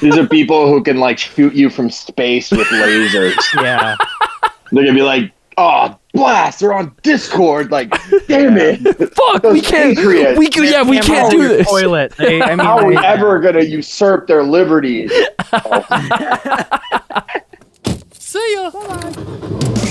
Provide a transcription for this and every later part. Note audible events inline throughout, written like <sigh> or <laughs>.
These are people who can like shoot you from space with lasers. <laughs> Yeah. They're gonna be like, "Oh, blast! They're on Discord." Like, damn it! <laughs> Fuck, Those we can't. patriots. We can, yeah, we Camera can't do this. Toilet. They, I mean, How are we they- ever gonna usurp their liberties? <laughs> See ya. Drive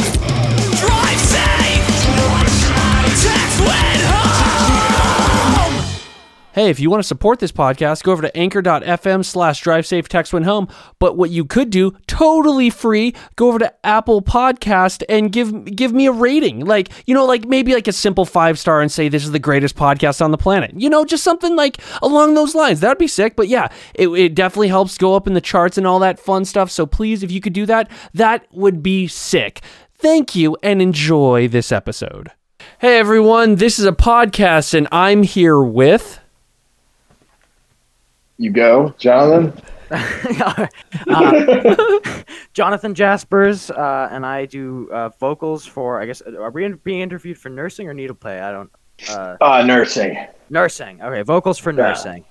Hey, if you want to support this podcast, go over to anchor.fm slash drive safe text when home. But what you could do, totally free, go over to Apple Podcast and give give me a rating. Like, you know, like maybe like a simple five star and say this is the greatest podcast on the planet. You know, just something like along those lines. That'd be sick. But yeah, it, it definitely helps go up in the charts and all that fun stuff. So please, if you could do that, that would be sick. Thank you and enjoy this episode. Hey everyone, this is a podcast and I'm here with You go, Jonathan. <laughs> Uh, <laughs> Jonathan Jaspers, uh, and I do uh, vocals for. I guess are we in- being interviewed for nursing or needle play? I don't. Uh, Uh, nursing. nursing. Okay, vocals for Yeah. nursing.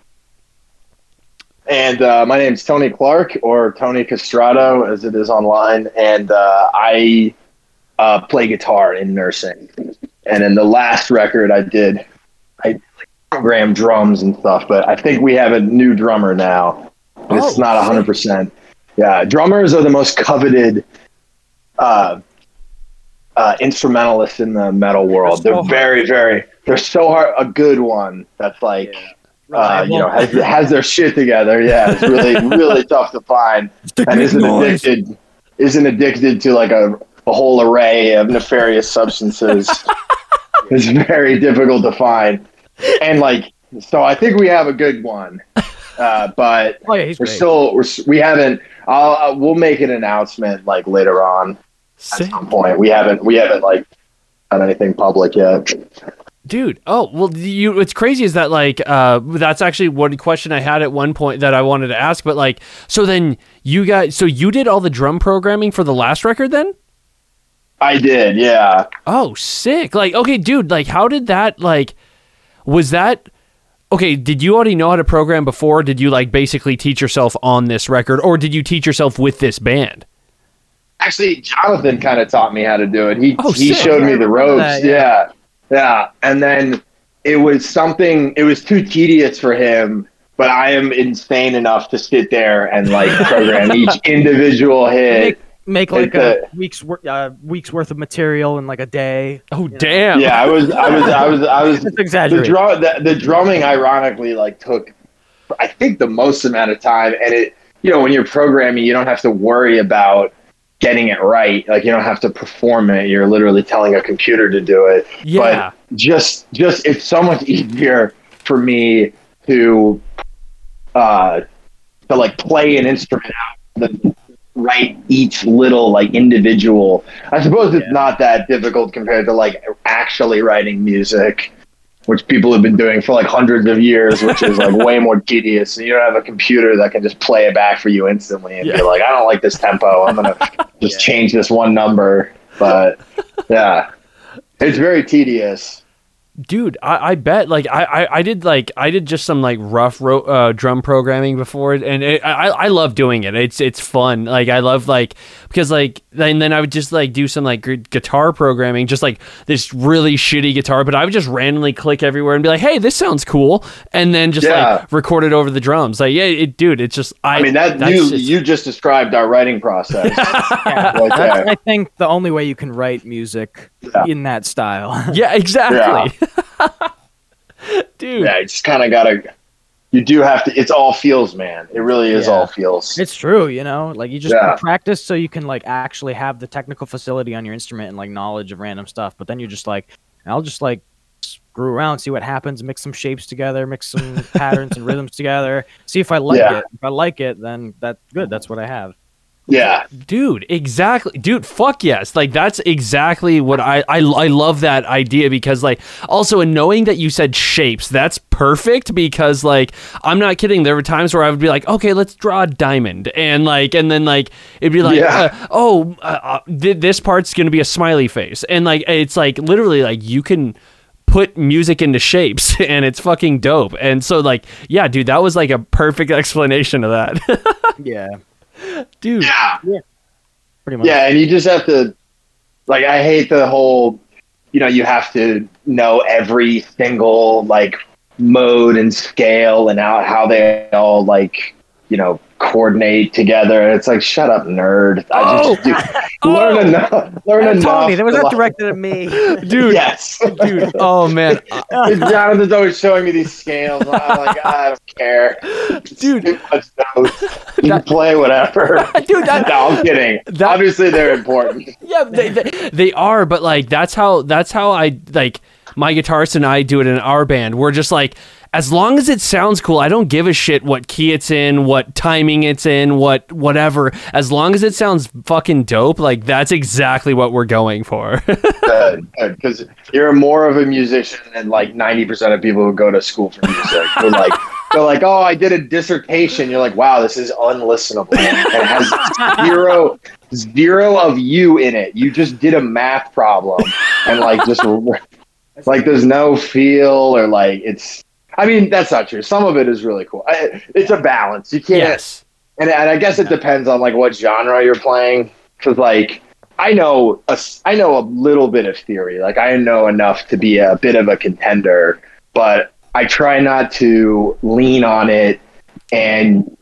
And uh, my name's Tony Clark, or Tony Castrato, as it is online. And uh, I uh, play guitar in nursing. And in the last record I did, I programmed drums and stuff. But I think we have a new drummer now. And it's Oh, not hundred percent. Yeah, drummers are the most coveted uh, uh, instrumentalists in the metal world. They're They're, very, very. They're so hard. A good one that's like uh, you know, has, has their shit together. Yeah, it's really, <laughs> really tough to find, and isn't addicted, isn't addicted to like a, a whole array of nefarious substances. <laughs> it's very difficult to find, and like, so I think we have a good one, uh, but Oh yeah, we're great. still, we're, we haven't. I'll, uh, we'll make an announcement like later on at some point. We haven't, we haven't like done anything public yet. Dude, oh well, you. What's crazy is that like, uh, that's actually one question I had at one point that I wanted to ask. But like, so then you guys, so you did all the drum programming for the last record, then? I did, yeah. Oh, sick! Like, okay, dude, like, how did that like? Was that okay? Did you already know how to program before? Did you like basically teach yourself on this record, or did you teach yourself with this band? Actually, Jonathan kind of taught me how to do it. He Oh, he sick. showed me the ropes. that, yeah. yeah. yeah, And then it was something. It was too tedious for him. But I am insane enough to sit there and like program <laughs> each individual hit. Make, make like a a- week's wor- uh, week's worth of material in like a day. Oh, know. damn! Yeah, I was, I was, I was, I was. <laughs> Just The, drum, the, the drumming, ironically, like took, I think, the most amount of time. And it, you know, when you're programming, you don't have to worry about getting it right. Like you don't have to perform it. You're literally telling a computer to do it. yeah. But just, just it's so much easier for me to, uh, to like play an instrument out than write each little like individual. I suppose it's Yeah. not that difficult compared to like actually writing music, which people have been doing for like hundreds of years, which is like way more tedious. And you don't have a computer that can just play it back for you instantly and Yeah. be like, I don't like this tempo. I'm gonna <laughs> just Yeah. change this one number. But yeah, it's very tedious. Dude I, I bet like I, I i did like i did just some like rough ro- uh, drum programming before and it, i i love doing it it's it's fun like i love like because like and then i would just like do some like gu- guitar programming just like this really shitty guitar but i would just randomly click everywhere and be like hey this sounds cool and then just Yeah. like record it over the drums like yeah it, dude it's just i, I mean, that you just- you just described our writing process <laughs> Yeah. right That's. I think the only way you can write music Yeah. in that style. <laughs> yeah exactly <laughs> dude Yeah, you just kind of gotta. You do have to. It's all feels, man. It really is Yeah. all feels. It's true, you know, like you just Yeah. practice so you can like actually have the technical facility on your instrument and like knowledge of random stuff. But then you're just like, I'll just like screw around, see what happens, mix some shapes together, mix some patterns and rhythms together, see if I like Yeah. it. If I like it, then that's good. That's what I have. Yeah, dude exactly. Dude fuck yes. Like that's exactly what I, I i love that idea because like also in knowing that you said shapes that's perfect because like i'm not kidding. There were times where i would be like okay let's draw a diamond. And like and then like it'd be like Yeah. uh, oh uh, uh, th- this part's gonna be a smiley face. And like it's like literally like you can put music into shapes <laughs> and it's fucking dope. And so like, yeah, dude, that was like a perfect <laughs> explanation of that. <laughs> Yeah, dude. Yeah. pretty much. Yeah, and you just have to like I hate the whole you know, you have to know every single like mode and scale and how how they all like, you know, coordinate together. and It's like shut up, nerd. I just oh. do, <laughs> learn oh. enough learn enough. Tony, that was to, not directed at me. <laughs> Dude, Yes. dude. Oh man. <laughs> Jonathan's always showing me these scales. I'm like, I don't care. Dude. Too much notes. You can play whatever. Dude, that- no, I'm kidding. That- Obviously, they're important. yeah, they, they, they are, but like that's how that's how I like my guitarist and I do it in our band. We're just like as long as it sounds cool, I don't give a shit what key it's in, what timing it's in, what whatever. As long as it sounds fucking dope, like that's exactly what we're going for. <laughs> Because you're more of a musician than like 90% of people who go to school for music. <laughs> They're like, they're like, oh, I did a dissertation. You're like, wow, this is unlistenable. It has zero, zero of you in it. You just did a math problem and like just <laughs> like there's no feel or like it's. I mean, that's not true. Some of it is really cool. I, it's a balance. You can't. yes. and, and I guess it depends on like what genre you're playing. Because like I know a, I know a little bit of theory. Like I know enough to be a bit of a contender, but I try not to lean on it and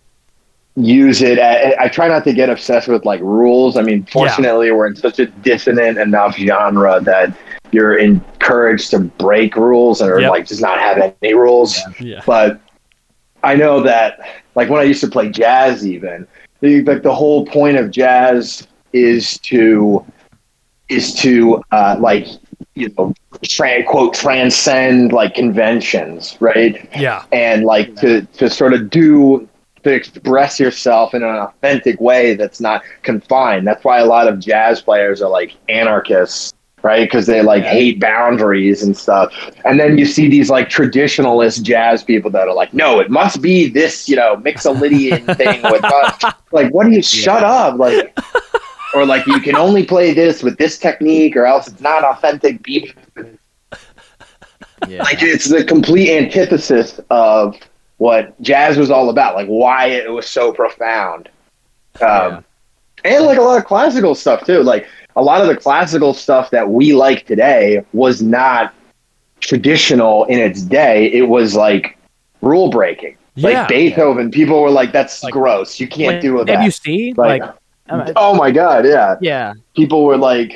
use it. At, I try not to get obsessed with like rules. I mean, fortunately, we're in such a dissonant enough genre that you're encouraged to break rules or Yep. like just not have any rules Yeah. but I know that like when I used to play jazz even the, like the whole point of jazz is to is to uh, like you know tra- quote transcend like conventions right Yeah. and like to to sort of do to express yourself in an authentic way that's not confined that's why a lot of jazz players are like anarchists right? Because they like hate boundaries and stuff. And then you see these like traditionalist jazz people that are like no it must be this you know mixolydian <laughs> thing with us. Like what do you shut up like or like you can only play this with this technique or else it's not authentic beat. Yeah. like it's the complete antithesis of what jazz was all about like why it was so profound. Um, and like a lot of classical stuff too like a lot of the classical stuff that we like today was not traditional in its day it was like rule breaking Yeah. like beethoven people were like that's Like- gross you can't Like, do that you like, like? oh my god yeah yeah. people were like,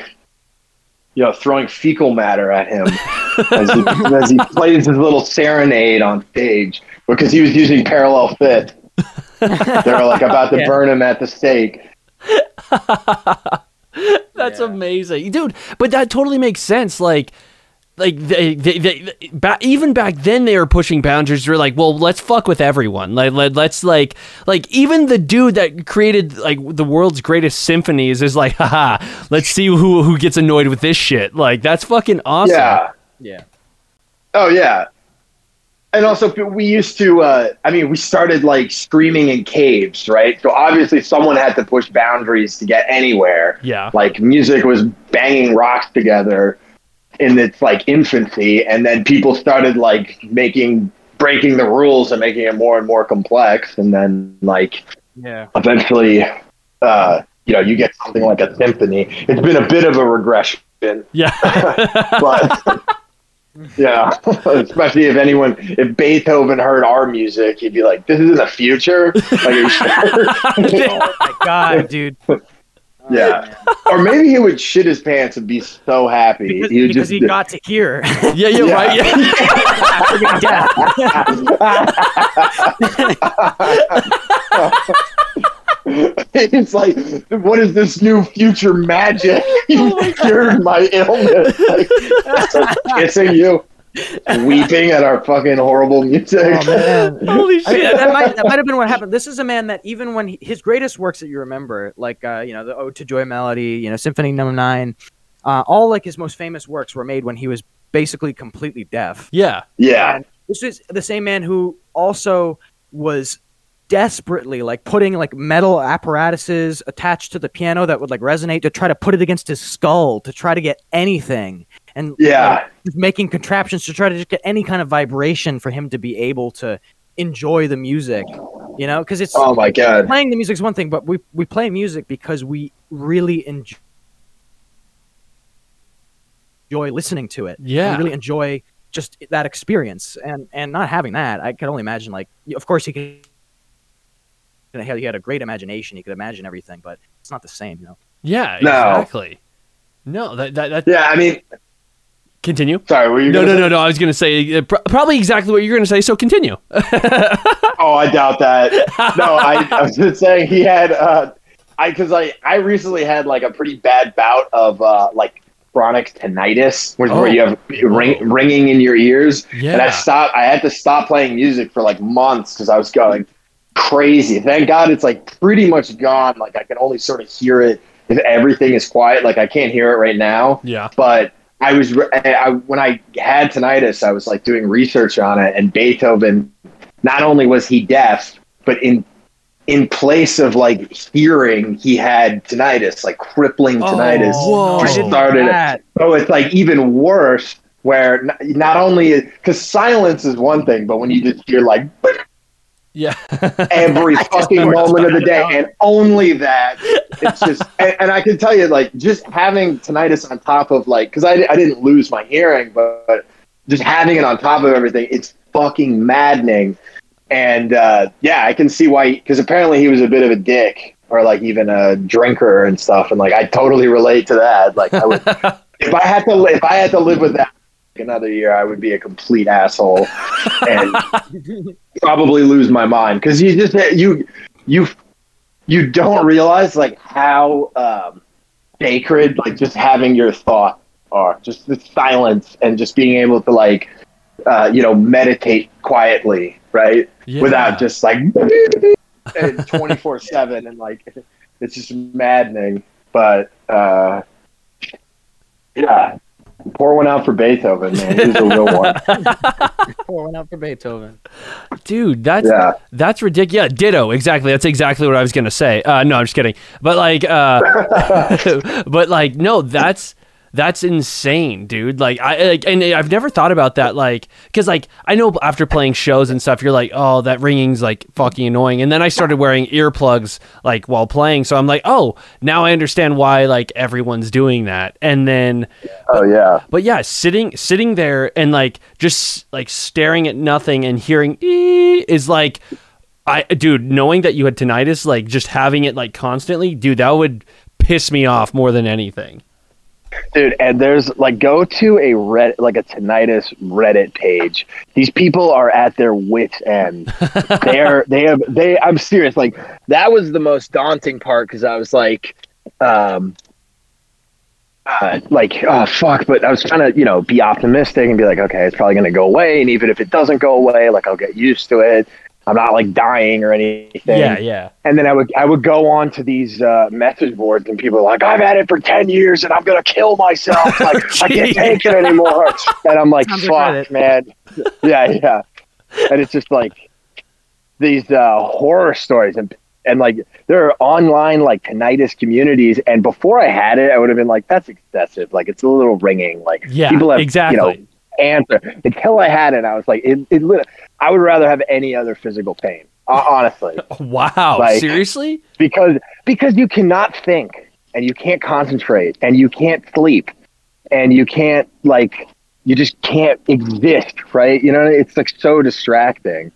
you know, throwing fecal matter at him <laughs> as, he, as he plays his little serenade on stage because he was using parallel fifth. <laughs> They were like about to Yeah. burn him at the stake. <laughs> <laughs> That's amazing, dude. But that totally makes sense. Like, like they, they, they, ba- even back then they were pushing boundaries. They're like, well, let's fuck with everyone. Like, let, let's like, like even the dude that created like the world's greatest symphonies is like, haha, let's see who who gets annoyed with this shit. Like, that's fucking awesome. Yeah. Yeah. Oh yeah. And also, we used to. Uh, I mean, we started like screaming in caves, right? So obviously, someone had to push boundaries to get anywhere. Yeah. like music was banging rocks together in its like infancy and then people started like making breaking the rules and making it more and more complex and then like Yeah. eventually uh you know you get something like a symphony it's been a bit of a regression Yeah. <laughs> but <laughs> yeah <laughs> especially if anyone if beethoven heard our music he'd be like this is in the future like are you sure? <laughs> Oh my god, dude. <laughs> yeah or maybe he would shit his pants and be so happy Because, he because just he got to hear. yeah. Yeah. Yeah. Right. Yeah. <laughs> it's like, what is this new future magic? <laughs> You cured my illness. Like, so <laughs> kissing you, weeping at our fucking horrible music. Oh man. Holy shit. mean, that, might, that might have been what happened. This is a man that even when he, his greatest works that you remember, like uh, you know the Ode to Joy Melody, you know Symphony Number Nine, uh, all like his most famous works were made when he was basically completely deaf. Yeah. yeah, And this is the same man who also was desperately like putting like metal apparatuses attached to the piano that would like resonate to try to put it against his skull to try to get anything and Yeah. like, just making contraptions to try to just get any kind of vibration for him to be able to enjoy the music. You know, because it's Oh my god. playing the music is one thing, but we we play music because we really enjoy enjoy listening to it. Yeah. we really enjoy just that experience, and and not having that, I can only imagine. Like, of course, he could. He had, he had a great imagination. He could imagine everything, but it's not the same, you know. Yeah, No. exactly. No, that that, that Yeah, I mean, continue. sorry, were you No, gonna no, say- no, no. I was going to say uh, probably exactly what you're going to say. So continue. <laughs> Oh, I doubt that. No, I, <laughs> I was just saying he had. Uh, I because I I recently had like a pretty bad bout of uh, like chronic tinnitus, where, Oh. where you have ring, ringing in your ears, yeah. and I stopped. I had to stop playing music for like months because I was going crazy. Thank God it's like pretty much gone. Like I can only sort of hear it if everything is quiet. Like I can't hear it right now, yeah. but. I was I, when I had tinnitus, I was like doing research on it, and Beethoven. Not only was he deaf, but in in place of like hearing, he had tinnitus, like crippling oh, tinnitus. whoa. I didn't know Started it. So it's like even worse, where not, not only because silence is one thing, but when you just hear like <laughs> Yeah. every <laughs> fucking moment of the day, and only that, it's just. <laughs> And, and I can tell you, like, just having tinnitus on top of like, because I I didn't lose my hearing, but, but just having it on top of everything, it's fucking maddening. And uh, yeah, I can see why, because apparently he was a bit of a dick, or like even a drinker and stuff. And like, I totally relate to that. Like, I would, <laughs> if I had to, if I had to live with that another year, I would be a complete asshole <laughs> and probably lose my mind. Because you just you you you don't realize like how um, sacred like just having your thought are just the silence and just being able to like uh, you know meditate quietly right? Yeah. without just like 24 7 and like it's just maddening. But uh yeah pour one out for beethoven man he's a real one <laughs> Pour one out for Beethoven. Dude, that's yeah that's ridiculous. Yeah, ditto. Exactly. That's exactly what I was gonna say. Uh, no, I'm just kidding. But like, uh, <laughs> but like, no, that's that's insane, dude. Like, I like, and I've never thought about that. Like, because like I know after playing shows and stuff, you're like, oh, that ringing's like fucking annoying. And then I started wearing earplugs like while playing, so I'm like, oh, now I understand why like everyone's doing that. And then oh yeah but yeah, sitting sitting there and like just like staring at nothing and hearing is like I dude, knowing that you had tinnitus, like just having it like constantly, dude, that would piss me off more than anything. Dude and there's like go to a red like a tinnitus reddit page. These people are at their wits end. <laughs> They're they have they i'm serious like that was the most daunting part because i was like um uh, like oh fuck but i was trying to you know be optimistic and be like okay it's probably going to go away and even if it doesn't go away like i'll get used to it i'm not like dying or anything Yeah, yeah. and then I would I would go on to these uh, message boards, and people are like, "I've had it for ten years, and I'm gonna kill myself. <laughs> Like I can't take it anymore." <laughs> And I'm like, "Fuck, man." Yeah, yeah. And it's just like these uh, horror stories, and and like there are online like tinnitus communities. And before I had it, I would have been like, "That's excessive. Like it's a little ringing. Like Yeah, people have exactly. you know answer." Until I had it, I was like, "It, it lit- I would rather have any other physical pain." Honestly <laughs> Wow. Like- Seriously? because because you cannot think and you can't concentrate and you can't sleep and you can't like you just can't exist right you know it's like so distracting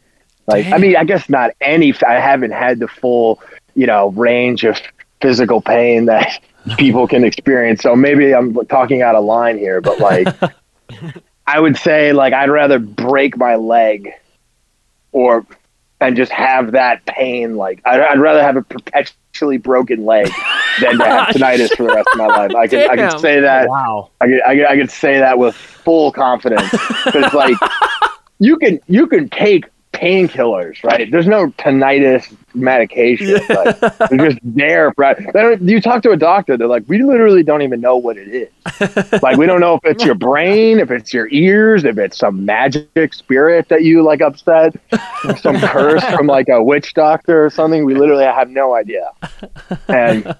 like i mean i guess not any i haven't had the full you know range of physical pain that <laughs> people can experience so maybe i'm talking out of line here but like <laughs> i would say like i'd rather break my leg or and just have that pain. Like I'd, I'd rather have a perpetually broken leg than to have <laughs> tinnitus for the rest of my life. I can I can say that oh, Wow. I can, I can I can say that with full confidence because like <laughs> you can you can take painkillers, right? There's no tinnitus medication. Like, they're just there. For, you talk to a doctor, they're like, we literally don't even know what it is. like, we don't know if it's your brain, if it's your ears, if it's some magic spirit that you like upset, some curse from like a witch doctor or something. We literally have no idea. And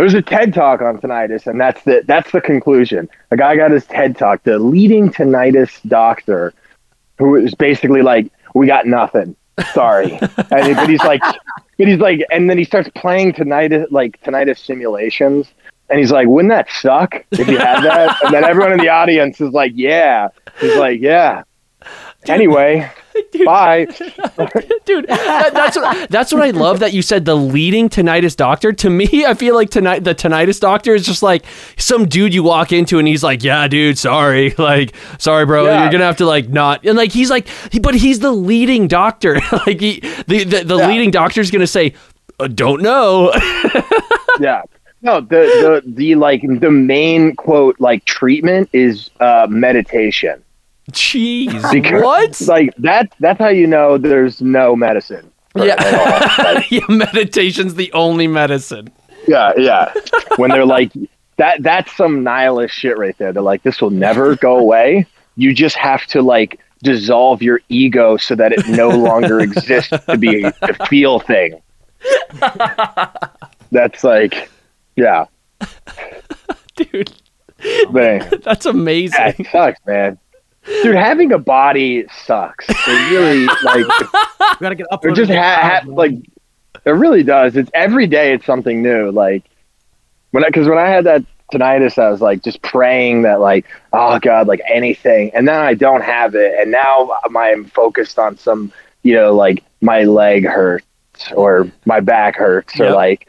There's a TED talk on tinnitus, and that's the that's the conclusion. A guy got his TED talk. The leading tinnitus doctor, who is basically like, "We got nothing. Sorry," <laughs> and but he's like, but he's like, and then he starts playing tinnitus like tinnitus simulations, and he's like, "Wouldn't that suck if you had that?" and then everyone in the audience is like, "Yeah." He's like, "Yeah." <laughs> Anyway, bye. <laughs> dude that- that's what that's what i love that you said the leading tinnitus doctor to me i feel like tonight the tinnitus doctor is just like some dude you walk into and he's like yeah dude sorry <laughs> like sorry bro Yeah. you're gonna have to like not and like he's like but he's the leading doctor like he the the, the Yeah. leading doctor's gonna say uh, don't know yeah. No, the, the the like the main quote like treatment is uh meditation. Jeez Because, what Like that that's how you know there's no medicine. at all. <laughs> yeah yeah meditation's the only medicine Yeah, yeah. When they're like that that's some nihilist shit right there. They're like, this will never go away. You just have to like dissolve your ego so that it no longer exists to be a feel thing. <laughs> That's like yeah. dude But <laughs> that's amazing yeah, sucks, man. Dude, having a body sucks. It really <laughs> like We gotta get up. it just ha- ha- like it really does. It's every day. It's something new. Like when I because when I had that tinnitus, I was like just praying that like oh god, like anything, and then I don't have it, and now I'm focused on some you know like my leg hurts or my back hurts or like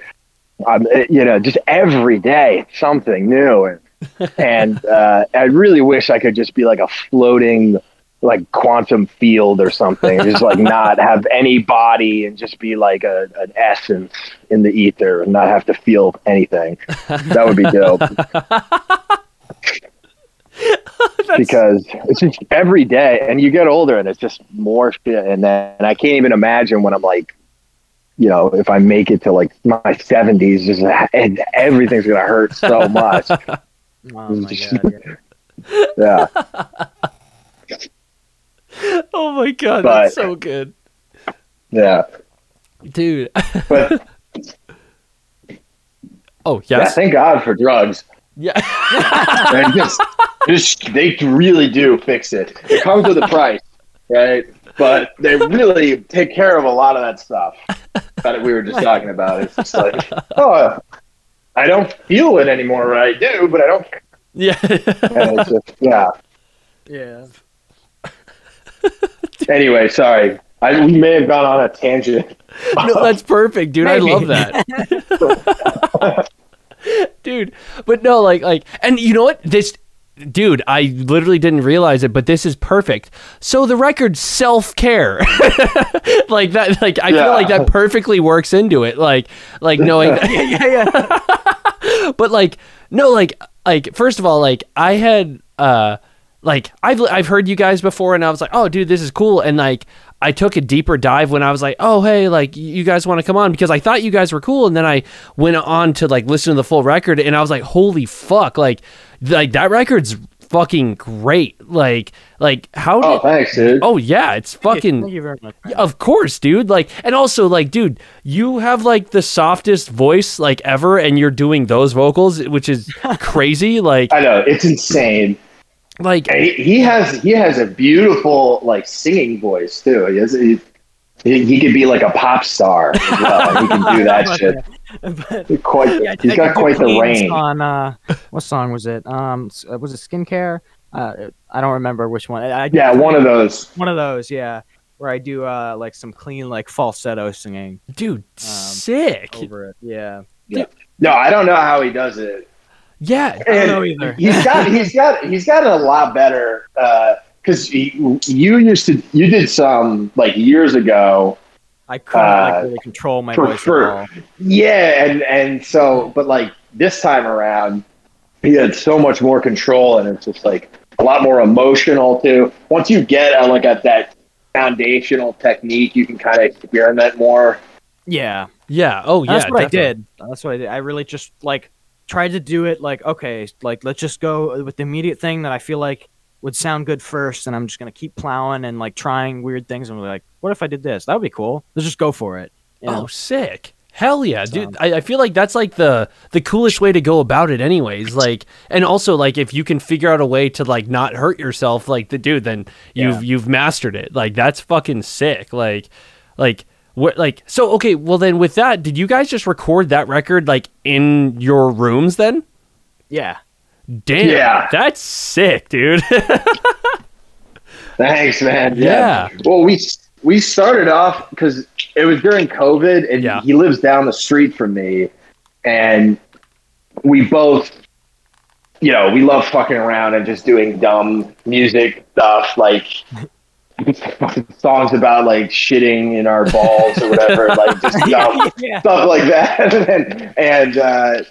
um, it- you know just every day something new and and uh, I really wish I could just be like a floating like quantum field or something. Just like <laughs> not have any body and just be like a, an essence in the ether and not have to feel anything. That would be dope. <laughs> because it's just every day and you get older and it's just more shit and then and I can't even imagine when I'm like you know, if I make it to like my 70s, just and everything's gonna hurt so much. <laughs> Oh, <laughs> <laughs> oh my god. Yeah, oh my god But- that's so good yeah. dude But <laughs> oh yeah, thank God for drugs. yeah And just, just they really do fix it. It comes with a price, right? But they really take care of a lot of that stuff that we were just talking about. It's just like, oh, I don't feel it anymore. I do, but I don't. yeah And it's just, yeah. Yeah. <laughs> Anyway, sorry. I, we may have gone on a tangent. no, that's perfect, dude. Maybe. I love that. <laughs> dude, but no, like like and you know what? This dude, I literally didn't realize it, but this is perfect. So the record self-care. <laughs> like that like I Yeah. feel like that perfectly works into it. Like like knowing <laughs> Yeah, yeah, yeah. <laughs> but like no like like first of all like i had uh like i've i've heard you guys before and i was like oh dude this is cool and like i took a deeper dive when i was like oh hey like you guys want to come on because i thought you guys were cool and then i went on to like listen to the full record and i was like holy fuck like like that record's fucking great like like how Oh, did thanks, dude. oh yeah it's fucking Thank you very much. yeah, Of course, dude. Like, and also, like, dude, you have like the softest voice like ever, and you're doing those vocals, which is <laughs> crazy. Like, I know it's insane. like, He, he has he has a beautiful like singing voice too. He has he, he, he could be like a pop star as well. he can do <laughs> that shit. But, Quite, yeah, I- he's I got quite the range. On uh, what song was it? Um, uh, was it Skincare? Uh, I don't remember which one. I, I Yeah, one of those. one of those. Yeah, where I do uh like some clean like falsetto singing dude, sick. over it. Yeah. No, I don't know how he does it. Yeah, I don't And know either. <laughs> He's got he's got he's gotten a lot better because you used to you did some like years ago. I couldn't Uh, like really control my for- voice for- at all. Yeah, and and so but like this time around, he had so much more control, and it's just like a lot more emotional too. Once you get uh, like at that foundational technique, you can kind of experiment more. Yeah. yeah. Oh, yeah. That's what definitely. I did. That's what I did. I really just like tried to do it like okay, like let's just go with the immediate thing that I feel like would sound good first, and I'm just gonna keep plowing and like trying weird things. And we're like, what if I did this? That would be cool. Let's just go for it. You oh, know? Oh, sick. Hell yeah, dude! I, I feel like that's like the the coolest way to go about it, anyways. Like, and also like if you can figure out a way to like not hurt yourself, like the dude, then you've Yeah. you've mastered it. Like that's fucking sick. Like, like what? Like so? Okay, well then with that, did you guys just record that record like in your rooms then? Yeah. Damn, Yeah. that's sick, dude. <laughs> Thanks, man. Yeah. Well, we we started off because it was during COVID, and Yeah. he lives down the street from me, and we both, you know, we love fucking around and just doing dumb music stuff like. <laughs> songs about like shitting in our balls or whatever, like just <laughs> dumb yeah. stuff like that. and and uh,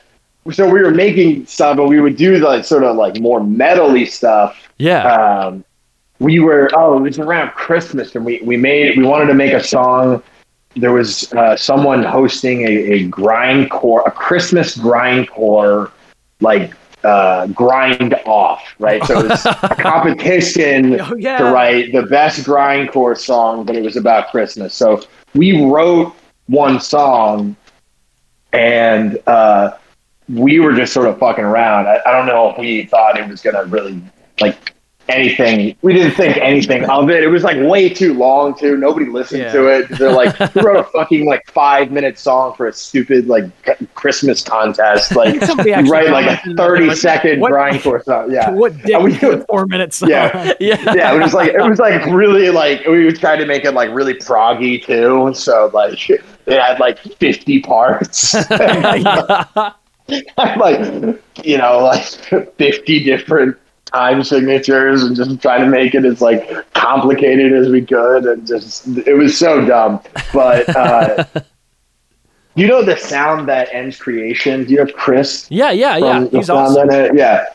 so we were making stuff, but we would do like sort of like more metally stuff yeah. um, we were oh it was around christmas and we, we made we wanted to make a song there was uh, someone hosting a, a grindcore a christmas grindcore like uh, grind off right so it was a <laughs> competition Oh, yeah. to write the best grindcore song but it was about christmas so we wrote one song and uh, we were just sort of fucking around. I, I don't know if we thought it was gonna really like anything. We didn't think anything of it. It was like way too long too. Nobody listened Yeah. to it. They're like, <laughs> we wrote a fucking like five minute song for a stupid like Christmas contest. <laughs> Like, write like a thirty like, second what- grindcore song. Yeah. What dick And we- <laughs> four minute song? Yeah. yeah. yeah, it was like it was like really like we tried to make it like really proggy too. So like it had like fifty parts. <laughs> like you know like 50 different time signatures and just trying to make it as like complicated as we could and just it was so dumb. But uh <laughs> you know the sound that ends creation? Do you know chris yeah, yeah, yeah. He's awesome. yeah.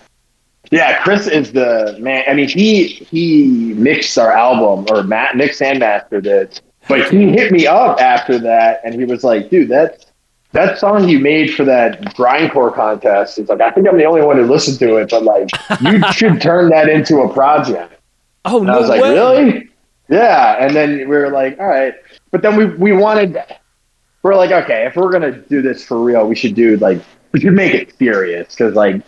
Yeah chris is the man. I mean he he mixed our album or matt mixed and mastered it. But he hit me up after that and he was like dude that's that song you made for that grindcore contest it's like i think i'm the only one who listened to it but like you <laughs> should turn that into a project. Oh and no i was like way. really? Yeah and then we were like all right. But then we we wanted we're like okay if we're gonna do this for real we should do like we should make it serious because like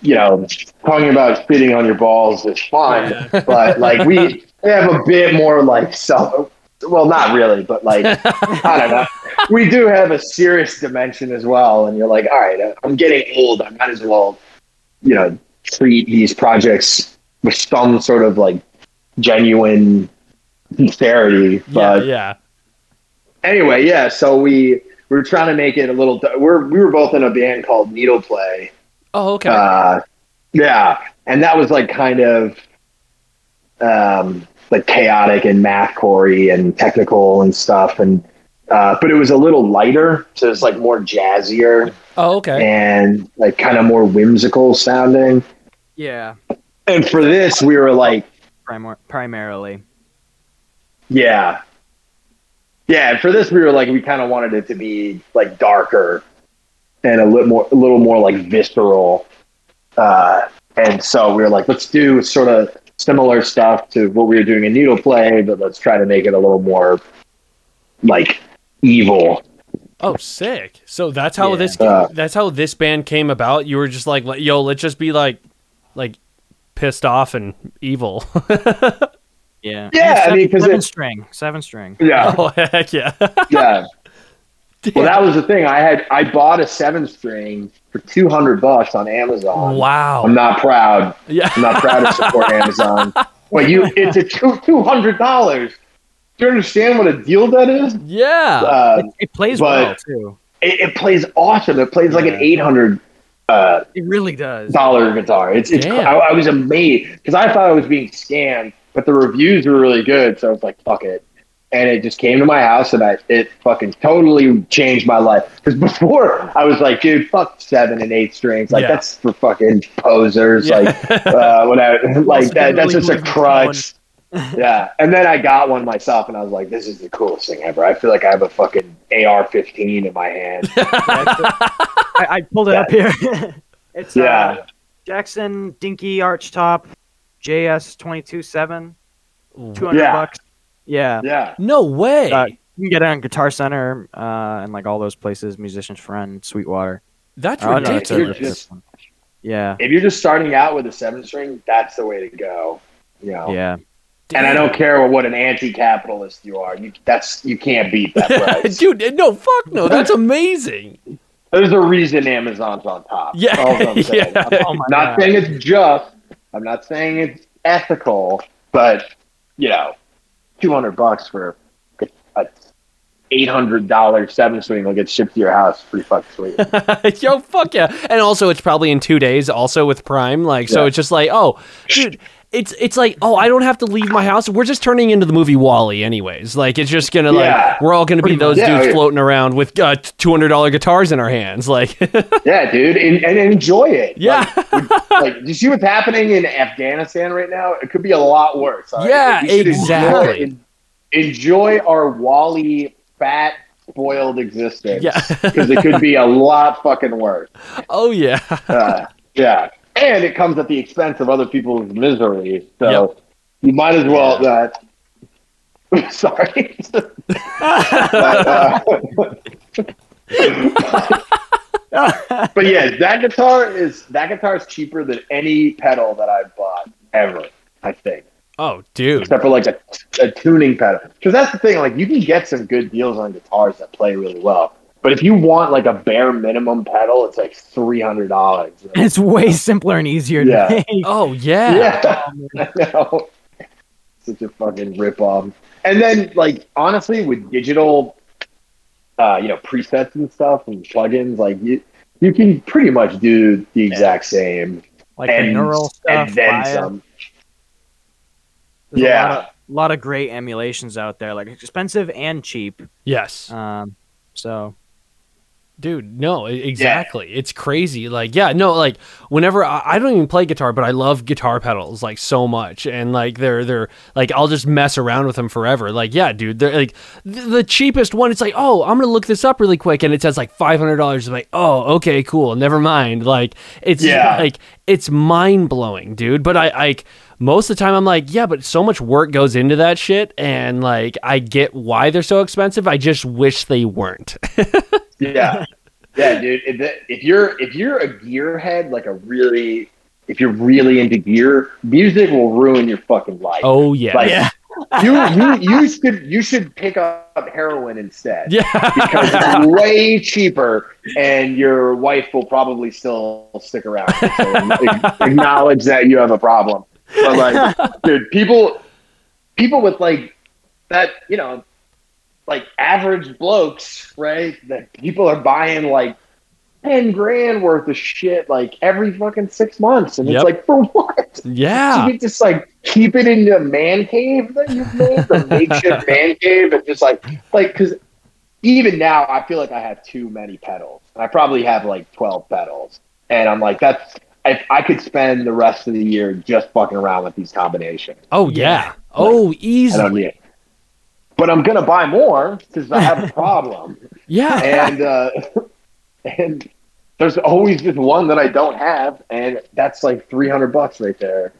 you know talking about spitting on your balls is fun but like we we have a bit more like self well not really but like <laughs> i don't know we do have a serious dimension as well and you're like all right i'm getting old i might as well you know treat these projects with some sort of like genuine sincerity Yeah, but yeah. anyway yeah so we we were trying to make it a little we're we were both in a band called needle play Oh, okay. uh, yeah, and that was like kind of um, like chaotic and mathcore and technical and stuff, and uh, but it was a little lighter, so it's like more jazzier oh, okay. and like kind of more whimsical sounding. Yeah. And for this, we were like, Primar- primarily. yeah, yeah. And for this, we were like, we kind of wanted it to be like darker and a little more, a little more like visceral. Uh, and so we were like, let's do sort of similar stuff to what we were doing in Needle Play, but let's try to make it a little more like evil. Oh, sick. So that's how Yeah. this Uh, that's how this band came about. You were just like, yo, let's just be like like pissed off and evil. <laughs> Yeah. Yeah, I seven, mean, 'cause seven it- string. Seven string. Yeah, oh <laughs> heck yeah. yeah. <laughs> Well, that was the thing. I had I bought a seven string for two hundred bucks on Amazon. wow. I'm not proud. yeah. I'm not proud to support <laughs> Amazon. But you, it's a two two hundred dollars. Do you understand what a deal that is? Yeah. Uh, It, it plays well too. it, it plays awesome. It plays like an eight hundred uh, It really does. dollar guitar. It's it's. I, I was amazed because I thought I was being scammed, but the reviews were really good. So I was like, "Fuck it," and it just came to my house, and I it fucking totally changed my life. Because before I was like, "Dude, fuck seven and eight strings. Like Yeah. that's for fucking posers." Yeah. Like uh, whatever. <laughs> like that. That's really just a crutch. <laughs> yeah, and then I got one myself, and I was like, "This is the coolest thing ever." I feel like I have a fucking AR-15 in my hand. <laughs> I, I pulled it up here. it's Yeah. uh, Jackson Dinky Archtop JS twenty two seven. Two hundred Yeah. bucks. Yeah. Yeah, no way. Uh, You can get it on Guitar Center uh, and like all those places. Musician's Friend, Sweetwater. That's Oh, no, it's a- ridiculous. Just- Yeah, if you're just starting out with a seven string, that's the way to go. You know. yeah. And I don't care what an anti-capitalist you are. You that's you can't beat that <laughs> price. Dude, no, fuck no. That's amazing. There's a reason Amazon's on top. Yeah, That's I'm <laughs> saying. yeah. I'm Oh my not God. saying it's just. I'm not saying it's ethical, but you know, two hundred bucks for a eight hundred dollar seven string will get shipped to your house. Pretty fucking sweet. <laughs> Yo, fuck yeah. And also it's probably in two days also with Prime. Like, so Yeah. it's just like, oh, dude, it's it's like, oh, I don't have to leave my house. We're just turning into the movie WALL-E anyways. Like it's just gonna Yeah. like we're all gonna be those Yeah, dudes yeah. floating around with uh, two hundred dollar guitars in our hands. Like <laughs> yeah, dude, and, and enjoy it. Yeah. Like, like, do you see what's happening in Afghanistan right now? It could be a lot worse. right? Yeah, exactly. Enjoy, enjoy our WALL-E fat spoiled existence. Yeah. <laughs> because it could be a lot fucking worse. oh yeah. Uh, yeah, and it comes at the expense of other people's misery. So Yep. you might as well. That <laughs> sorry. But, uh, <laughs> but yeah, that guitar is that guitar is cheaper than any pedal that I've bought ever. I think, Oh dude. except for like a, a tuning pedal. Because that's the thing. Like you can get some good deals on guitars that play really well. But if you want like a bare minimum pedal, it's like three hundred dollars. <laughs> It's way simpler and easier to Yeah. make. Oh yeah. Yeah, <laughs> I know. Such a fucking rip off. And then, like, honestly, with digital, uh, you know, presets and stuff and plugins, like you, you can pretty much do the exact same Like and, the neural stuff. and then Maya. some. There's Yeah. a lot, of, lot of great emulations out there, like expensive and cheap. Yes. Um, so Dude, no, exactly. It's crazy. Like, yeah, no, like whenever I, I don't even play guitar, but I love guitar pedals like so much, and like they're they're like I'll just mess around with them forever. Like, yeah, dude, they're like the, the cheapest one. It's like, oh, I'm gonna look this up really quick, and it says like five hundred dollars. I'm like, oh, okay, cool, never mind. Like, it's Yeah. like it's mind blowing, dude. But I like most of the time I'm like, yeah, but so much work goes into that shit, and like I get why they're so expensive. I just wish they weren't. <laughs> Yeah, <laughs> yeah, dude. If, if you're if you're a gearhead, like a really, if you're really into gear, music will ruin your fucking life. oh yeah, Like, Yeah. <laughs> you you you should you should pick up heroin instead. yeah. because it's way cheaper and your wife will probably still stick around so <laughs> acknowledge that you have a problem but like dude people people with like that you know like average blokes right that people are buying like 10 grand worth of shit like every fucking six months and Yep. it's like <laughs> for what Yeah. you just like keep it in the man cave that you've made, the makeshift <laughs> man cave, and just like like because even now I feel like I have too many pedals. I probably have like twelve pedals, and I'm like that's if I could spend the rest of the year just fucking around with these combinations. Oh yeah. Oh, don't easily. need it. But I'm gonna buy more because I have a <laughs> problem, Yeah. and uh, <laughs> and there's always just one that I don't have, and that's like three hundred bucks right there.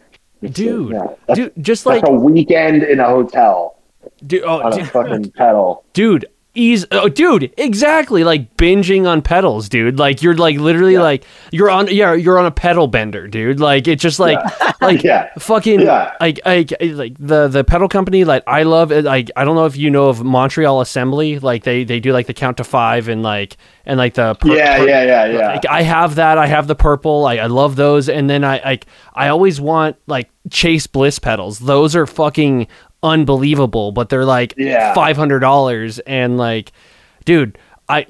It's, uh, Dude, yeah, that's, Dude, just like a weekend in a hotel dude, oh, on a dude, fucking pedal. dude, ease oh, dude, exactly like binging on pedals, dude. Like you're like literally Yeah. like you're on yeah, you're on a pedal bender, dude. Like it's just like <laughs> like Yeah. fucking Yeah. like like like the the pedal company like I love it like I don't know if you know of Montreal Assembly, like they they do like the count to 5 and like and like the per- Yeah, per- yeah, yeah, yeah. Like I have that. I have the purple. I, I love those. And then I like I always want like Chase Bliss pedals. Those are fucking unbelievable, but they're like Yeah. five hundred dollars. And like, dude, I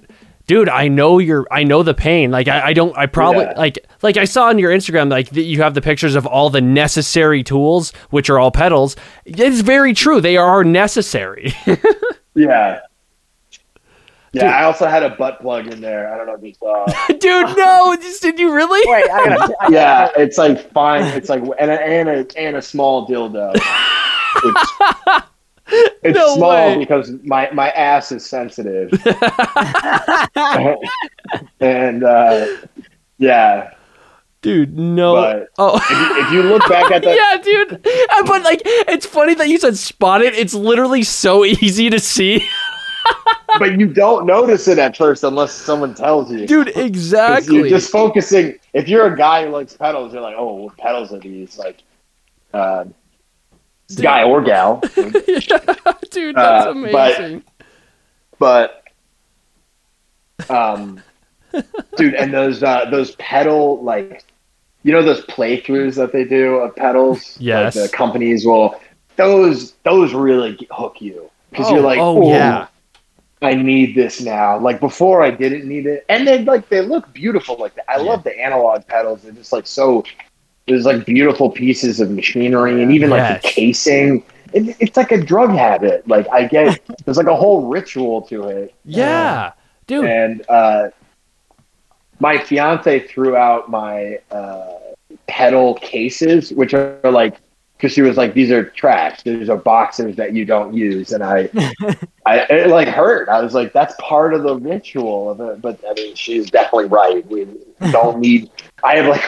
dude, I know you're I know the pain. Like I, I don't I probably Yeah. like like I saw on your Instagram like that you have the pictures of all the necessary tools, which are all pedals. It's very true. They are necessary. <laughs> Yeah. Yeah, Dude. I also had a butt plug in there. I don't know if you saw. <laughs> dude, no, <laughs> just, did you really? wait, I gotta, I, yeah, it's like fine. It's like and a, and a, and a small dildo. It's, <laughs> it's No small way. because my, my ass is sensitive. <laughs> and uh, yeah, Dude, no. But- oh. if you, if you look back at <laughs> that, yeah, dude. But like, it's funny that you said spot it. It's literally so easy to see. but you don't notice it at first unless someone tells you. dude. exactly You're just focusing. If you're a guy who likes pedals, you're like, oh, what pedals are these? Like, uh, guy or gal. <laughs> dude that's Uh, amazing. But um dude and those uh those pedal like you know those playthroughs that they do of pedals? Yes. like the companies will those those really hook you. Because you're Oh, like oh, yeah. i need this now. Like before i didn't need it. And then like they look beautiful like i love the analog pedals. They're just like so there's like beautiful pieces of machinery and even like the casing it, it's like a drug habit like i get <laughs> there's like a whole ritual to it yeah dude and uh, my fiance threw out my uh, pedal cases, which are like because she was like, "These are trash. These are boxes that you don't use," and I, <laughs> I it like hurt. I was like, "That's part of the ritual of it." But I mean, she's definitely right. We don't need. I have like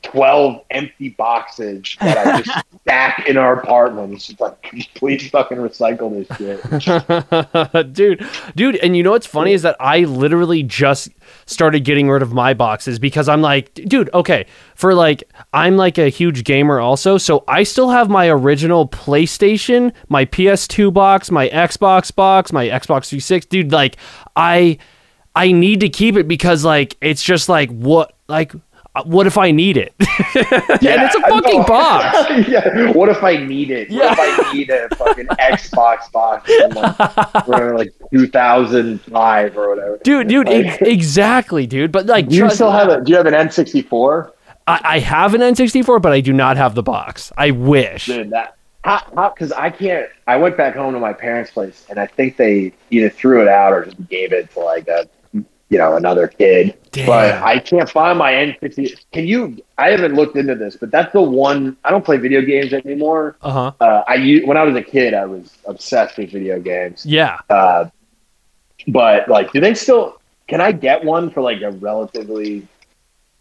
fucking twelve empty boxes that I just <laughs> stack in our apartment. It's just like, please fucking recycle this shit. <laughs> dude, dude, and you know what's funny is that I literally just started getting rid of my boxes because I'm like, dude, okay, for like, I'm like a huge gamer also, so I still have my original PlayStation, my PS2 box, my Xbox box, my Xbox 360, dude, like, I, I need to keep it because like, it's just like, what, like, Uh, what if I need it? <laughs> and it's a fucking box. <laughs> yeah. What if I need it? Yeah. What if I need a fucking Xbox box from like, from, like 2005 or whatever? Dude, dude, Like- ex- <laughs> exactly, dude. But like, Do you still have a? Do you have an N64? I, I have an N64, but I do not have the box. I wish. Dude, that because I can't. I went back home to my parents' place, and I think they either threw it out or just gave it to like a you know another kid. Damn. But I can't find my N60. Can you? I haven't looked into this, but that's the one. I don't play video games anymore. Uh huh. Uh, I when I was a kid, I was obsessed with video games. Yeah. Uh, but like, do they still? Can I get one for like a relatively,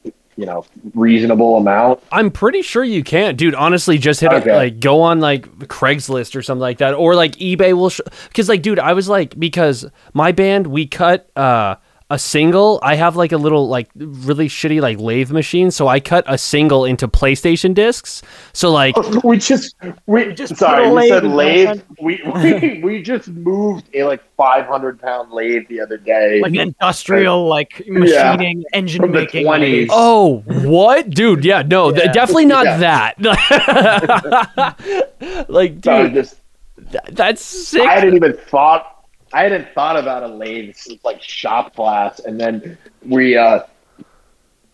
you know, reasonable amount? I'm pretty sure you can, dude. Honestly, just hit Okay. like go on like Craigslist or something like that, or like eBay will. Because like, dude, I was like, because my band we cut uh a single. I have like a little like really shitty like lathe machine, so I cut a single into PlayStation discs. So like, oh, We just we just sorry, put a we said lathe. We, we <laughs> we just moved a like five hundred pound lathe the other day. like industrial like machining engine From the making 20s. oh, what, dude? Yeah, no, th- definitely not Yeah. that. <laughs> like, so I dude, just th- that's sick. I hadn't even thought I hadn't thought about a lathe since like shop class, and then we uh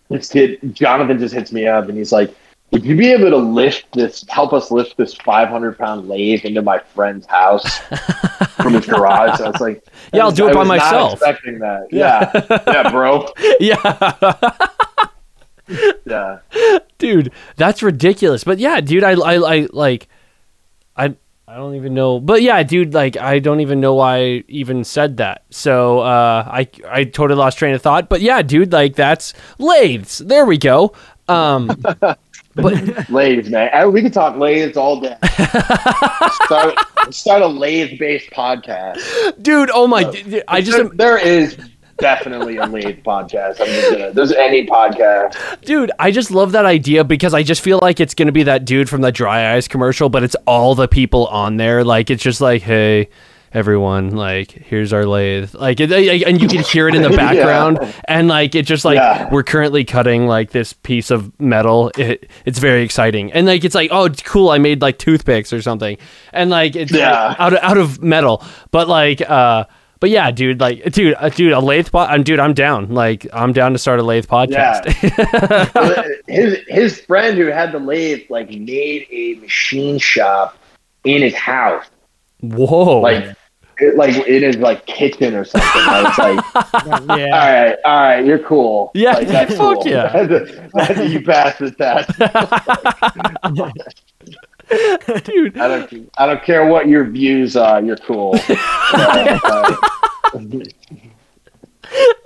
this kid Jonathan just hits me up and he's like, "Would you be able to lift this? Help us lift this 500 pound lathe into my friend's house <laughs> from his garage?" So I was like, Yeah, I'll do it I by myself. expecting that. Yeah, yeah, bro. <laughs> yeah. Yeah, dude that's ridiculous but yeah dude i i, I like i don't even know but yeah dude like i don't even know why i even said that so uh i i totally lost train of thought but yeah dude like that's lathes there we go um <laughs> but lathes, man. I- We could talk lathes all day. <laughs> start start a lathe based podcast. dude oh my I just there, there is definitely a lathe podcast. I'm just gonna. There's any podcast. Dude, I just love that idea because I just feel like it's gonna be that dude from the dry eyes commercial, but it's all the people on there. Like it's just like, hey, everyone, like here's our lathe, like, it, and you can hear it in the <laughs> Yeah. background, and like it's just like Yeah. we're currently cutting like this piece of metal. It, it's very exciting, and like it's like, oh, it's cool. I made like toothpicks or something, and like it's like, out of out of metal, but like. uh but yeah, dude, like, dude, uh, dude, a lathe pod, I'm, dude, I'm down. Like, I'm down to start a lathe podcast. <laughs> <laughs> Yeah. his his friend who had the lathe like made a machine shop in his house, Whoa. like. It, like in his like kitchen or something. I was like, <laughs> all yeah. right, all right, you're cool. Yeah, like, that's fuck cool. yeah. That's- you passed the test. Dude. I don't, I don't care what your views are. You're cool. Uh, <laughs>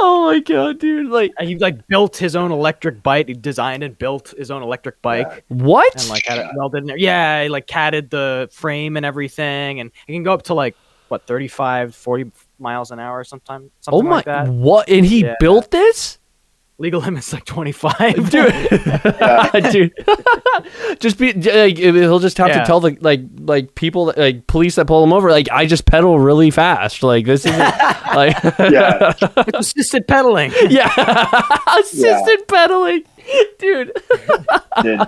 Oh my god, dude. Like, he like built his own electric bike. He designed and built his own electric bike, what? and like had it welded in there. Yeah, he like catted the frame and everything, and it can go up to like what 35, 40 miles an hour, sometime Oh my! like that. What? And he Yeah. built this, Legal limit's like 25, <laughs> dude. <laughs> dude, <laughs> just be like he'll just have to tell the like like people that- like police that pull him over like I just pedal really fast. Like this isn't like Yeah. Assisted pedaling. yeah assisted pedaling, dude. Dude.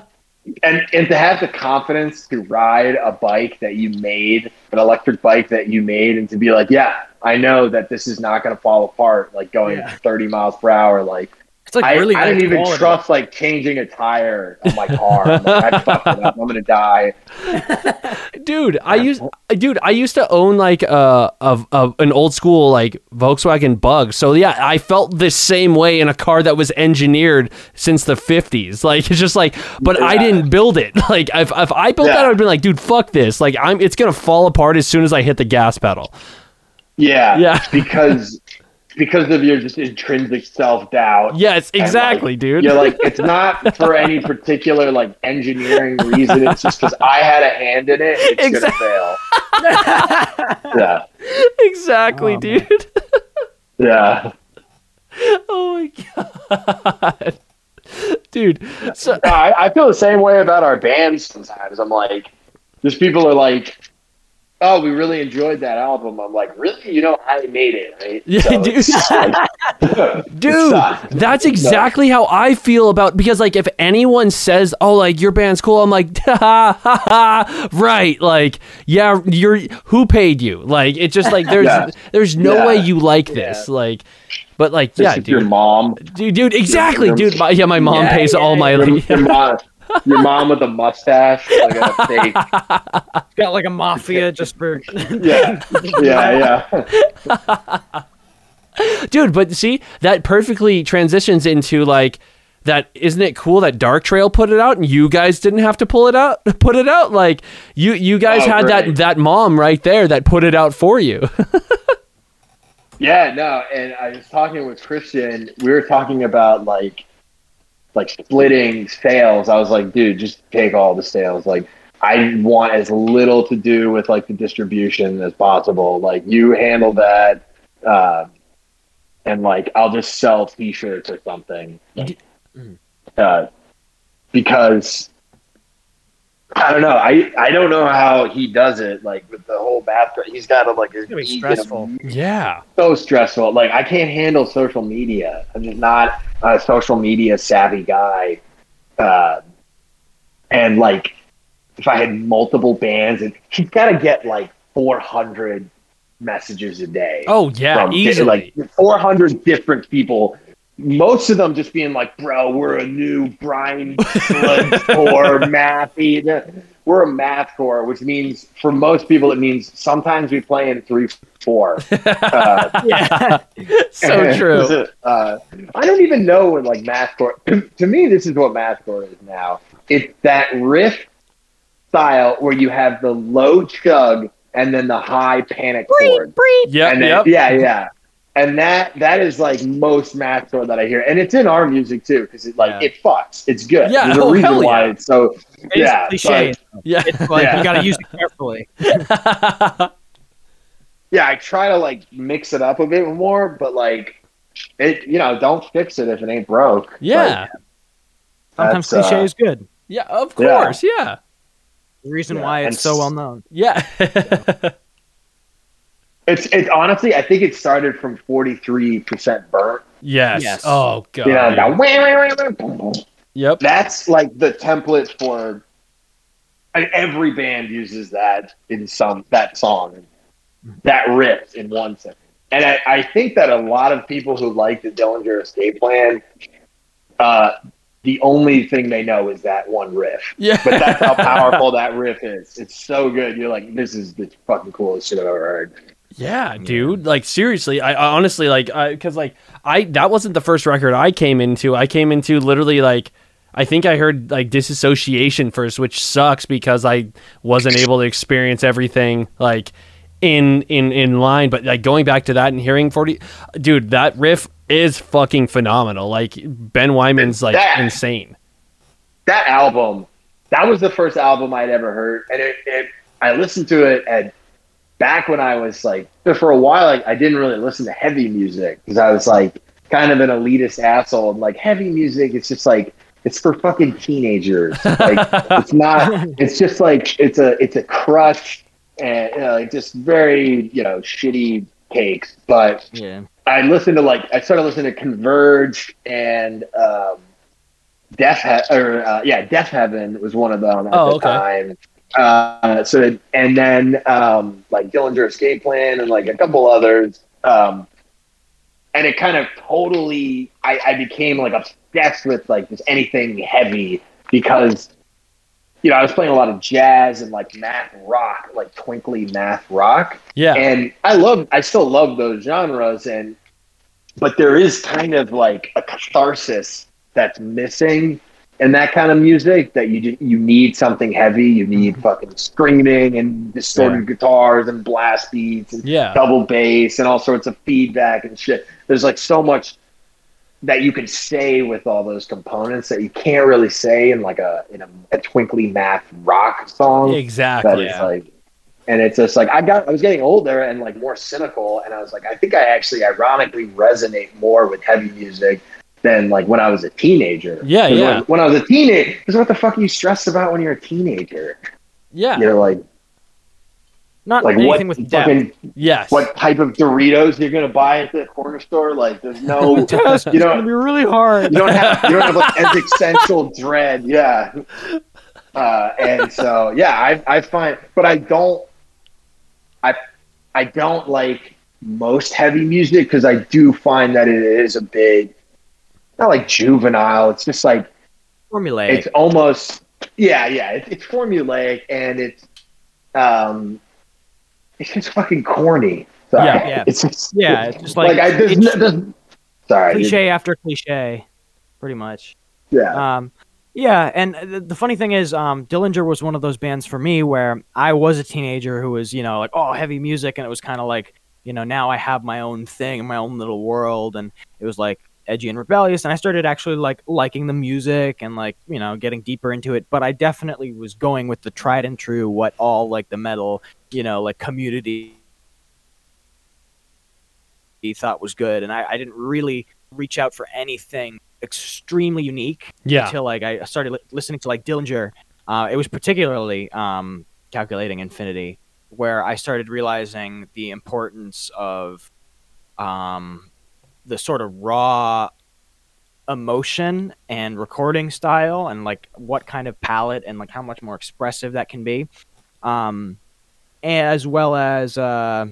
And and to have the confidence to ride a bike that you made, an electric bike that you made, and to be like, yeah, I know that this is not going to fall apart, like going Yeah. 30 miles per hour. Like, It's like I, really. I didn't even quality. trust like changing a tire on my car. I'm like, I fucked it up. I'm gonna die. <laughs> dude i used dude i used to own like a, a, a an old school like volkswagen bug so yeah i felt the same way in a car that was engineered since the 50s <laughs> like it's just like but i didn't build it <laughs> like if, if i built that i would be like dude fuck this like i'm it's gonna fall apart as soon as i hit the gas pedal Yeah, Yeah. because because of your just intrinsic self doubt. yes exactly like, dude You're like, it's not for any particular like engineering reason. It's just because I had a hand in it. It's gonna fail. <laughs> yeah, exactly Oh, man. dude yeah. <laughs> oh my god dude so I, I feel the same way about our bands sometimes. I'm like, just people are like, "Oh, we really enjoyed that album." I'm like, "Really? You know, how I made it, right?" Yeah, So dude. like- <laughs> Dude, that's exactly how I feel about because like if anyone says, "Oh, like your band's cool," I'm like, <laughs> ha ha ha, right? Like, yeah, you're who paid you? Like, it's just like there's <laughs> Yeah. there's no Yeah. way you like this, like, but like, yeah, is your mom. dude, dude, exactly, your- dude. My, yeah, my mom Yeah, pays yeah, all my. Your, your mom, your mom with a mustache, like a fake. <laughs> Got like a mafia just for. <laughs> Yeah, yeah, yeah. <laughs> dude but see that perfectly transitions into like that isn't it cool that dark trail put it out and you guys didn't have to pull it out put it out like you you guys Oh, had that that mom right there that put it out for you Yeah, no, and I was talking with Christian. We were talking about like, like splitting sales. I was like, dude, just take all the sales. Like, I want as little to do with like the distribution as possible. Like, you handle that, uh, and like I'll just sell T-shirts or something. Uh, because I don't know. I I don't know how he does it. Like with the whole bathroom, he's got to like. It's gonna be he's gonna stressful. yeah so stressful. Like I can't handle social media. I'm just not a social media savvy guy. Uh, and like, if I had multiple bands, and he's got to get like 400 messages a day. oh yeah from easily like 400 different people. Most of them just being like, "Bro, we're a new Brian <laughs> or math. We're a math core, which means for most people it means sometimes we play in three four. Uh, <laughs> <laughs> yeah. so true Uh, I don't even know what like math core, <clears throat> to me, this is what math core is now. It's that riff style where you have the low chug and then the high panic chord. yep And then, yep yeah, yeah. And that that is like most mathcore that I hear, and it's in our music too because it like Yeah. it fucks. It's good. Yeah, There's a oh, reason hell why it's so. It's yeah, cliche. but- yeah It's like Yeah. you gotta use it carefully. <laughs> yeah, I try to like mix it up a bit more, but like it, you know, don't fix it if it ain't broke. yeah Sometimes That's, uh, cliche is good. yeah of course yeah The reason yeah, why and it's so s- well known. yeah <laughs> It's it's honestly, I think it started from forty three percent burnt. yes. Yes. oh god You know, that wah, wah, wah, wah, boom, boom. yep that's like the template for. And every band uses that in some that song, that riff in one second. And I, I think that a lot of people who like the Dillinger Escape Plan, uh, the only thing they know is that one riff. yeah But that's how <laughs> powerful that riff is. It's so good. You're like, this is the fucking coolest shit I've ever heard. Yeah, dude. Like seriously, I, I honestly like because like I that wasn't the first record I came into. I came into literally like I think I heard like disassociation first, which sucks because I wasn't able to experience everything like in in in line. But like going back to that and hearing forty, dude, that riff is fucking phenomenal. Like Ben Weinman's like That- insane. that album, that was the first album I'd ever heard, and it, it I listened to it at back when I was like for a while, like I didn't really listen to heavy music because I was like kind of an elitist asshole. And like heavy music, it's just like it's for fucking teenagers. <laughs> Like it's not. It's just like it's a it's a crush and you know, like just very you know shitty cakes. But Yeah. I listened to like I started listening to Converge and um, Death he- or uh, yeah, Deafheaven was one of them at Oh, the okay. time. Uh, so and then um, like Dillinger Escape Plan and like a couple others. Um, and it kind of totally I, I became like obsessed with like just anything heavy because you know I was playing a lot of jazz and like math rock, like twinkly math rock Yeah. and I love I still love those genres and but there is kind of like a catharsis that's missing in that kind of music that you you need something heavy. You need mm-hmm. fucking screaming and distorted guitars and blast beats and Yeah. double bass and all sorts of feedback and shit. There's like so much that you can say with all those components that you can't really say in like a in a, a twinkly math rock song. Exactly. like and it's just like I got I was getting older and like more cynical and I was like I think I actually ironically resonate more with heavy music than like when I was a teenager. Yeah, yeah. When, when I was a teenager, because what the fuck are you stressed about when you're a teenager? Yeah. You're like Not like anything what with depth. Yes. what type of Doritos you're gonna buy at the corner store? Like there's no <laughs> Test you is gonna be really hard. you don't have you don't have like <laughs> existential dread, yeah. Uh, and so yeah, I I find, but I don't, I I don't like most heavy music because I do find that it is a bit not like juvenile. It's just like formulaic. it's almost yeah yeah it's, it's formulaic and it's um it's just fucking corny. Sorry. Yeah, yeah. It's just, yeah, it's just like, like, I there's, it's there's sorry cliche after cliche, pretty much. yeah Um, yeah, and the, the funny thing is, um, Dillinger was one of those bands for me where I was a teenager who was, you know, like, oh, heavy music, and it was kind of like, you know, now I have my own thing, my own little world, and it was like edgy and rebellious, and I started actually like liking the music and like, you know, getting deeper into it. But I definitely was going with the tried and true, what all like the metal, you know, like community he thought was good, and I, I didn't really reach out for anything extremely unique Yeah. until like I started li- listening to like Dillinger. Uh, it was particularly um, calculating infinity where I started realizing the importance of um, the sort of raw emotion and recording style and like what kind of palette and like how much more expressive that can be um, as well as uh,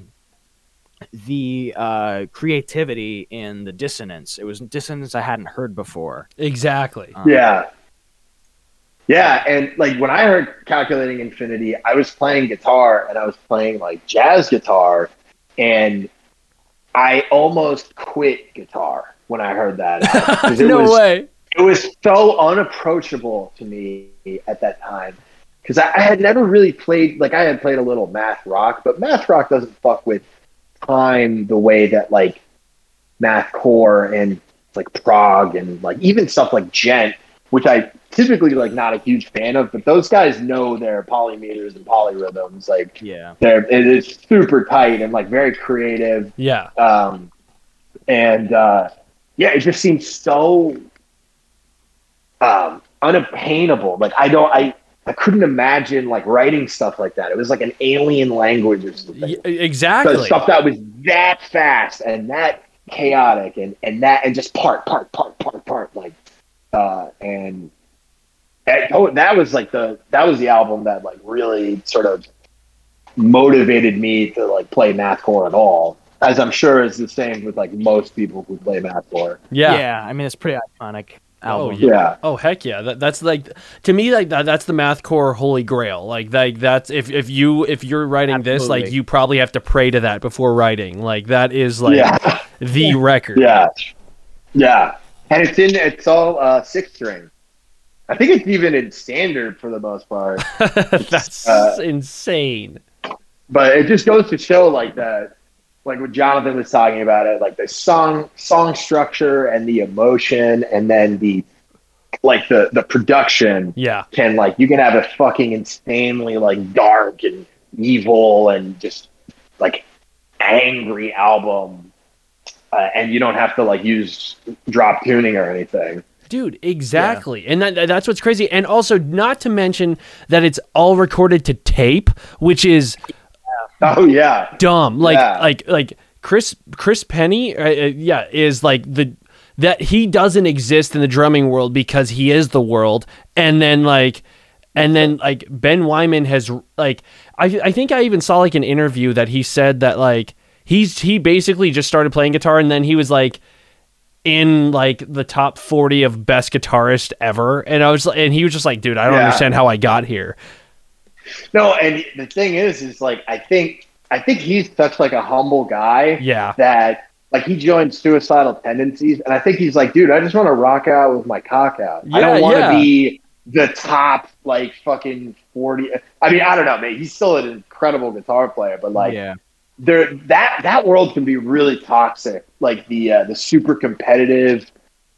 the uh, creativity in the dissonance it was dissonance i hadn't heard before Exactly. Um, Yeah. Yeah, and like when I heard calculating infinity, I was playing guitar and I was playing like jazz guitar and I almost quit guitar when I heard that. <laughs> album, 'cause it no was, way. It was so unapproachable to me at that time. Because I, I had never really played like I had played a little math rock, but math rock doesn't fuck with time the way that like math core and like prog and like even stuff like djent which i typically like not a huge fan of but those guys know their polymeters and polyrhythms. Like yeah. they're it is super tight and like very creative. Yeah. um and uh yeah it just seems so um unattainable. Like i don't i i couldn't imagine like writing stuff like that. It was like an alien language or something. Exactly. stuff that was that fast and that chaotic and and that and just part part part part part like uh and that, oh, that was like the that was the album that like really sort of motivated me to like play mathcore at all as i'm sure is the same with like most people who play mathcore yeah. yeah. i mean it's pretty iconic Oh, album yeah. yeah Oh heck yeah! That, that's like to me like that. That's the mathcore holy grail. Like like that's if if you if you're writing this like you probably have to pray to that before writing. Like that is like yeah the <laughs> record. yeah yeah and it's in it's all uh six string i think it's even in standard for the most part <laughs> that's Uh, insane. but it just goes to show like that like what jonathan was talking about it like the song song structure and the emotion and then the like the the production Yeah. can like you can have a fucking insanely like dark and evil and just like angry album, uh, and you don't have to like use drop tuning or anything. Dude, exactly. And that, that's what's crazy. And also, not to mention that it's all recorded to tape, which is Oh yeah, dumb. Like, Yeah. like, like Chris, Chris Pennie, uh, uh, yeah, is like the, that he doesn't exist in the drumming world because he is the world. And then, like, and then, like, Ben Weinman has, like, I, I think I even saw, like, an interview that he said that, like, he's, he basically just started playing guitar and then he was like, in like the top 40 of best guitarist ever and i was and he was just like dude i don't Yeah. understand how i got here no, and the thing is, is like I think I think he's such like a humble guy. yeah that like he joined suicidal tendencies and i think he's like dude i just want to rock out with my cock out i don't want to yeah. be the top like fucking 40 i mean i don't know man he's still an incredible guitar player but like yeah. There that that world can be really toxic like the uh, the super competitive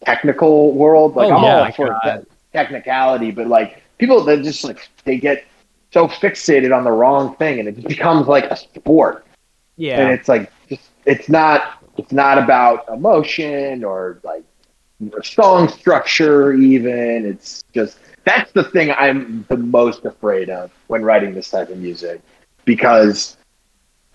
technical world. Like Oh, i'm yeah. for te- technicality but like people that just like they get so fixated on the wrong thing and it becomes like a sport. Yeah, and it's like just it's not it's not about emotion or like song structure even. It's just that's the thing i'm the most afraid of when writing this type of music because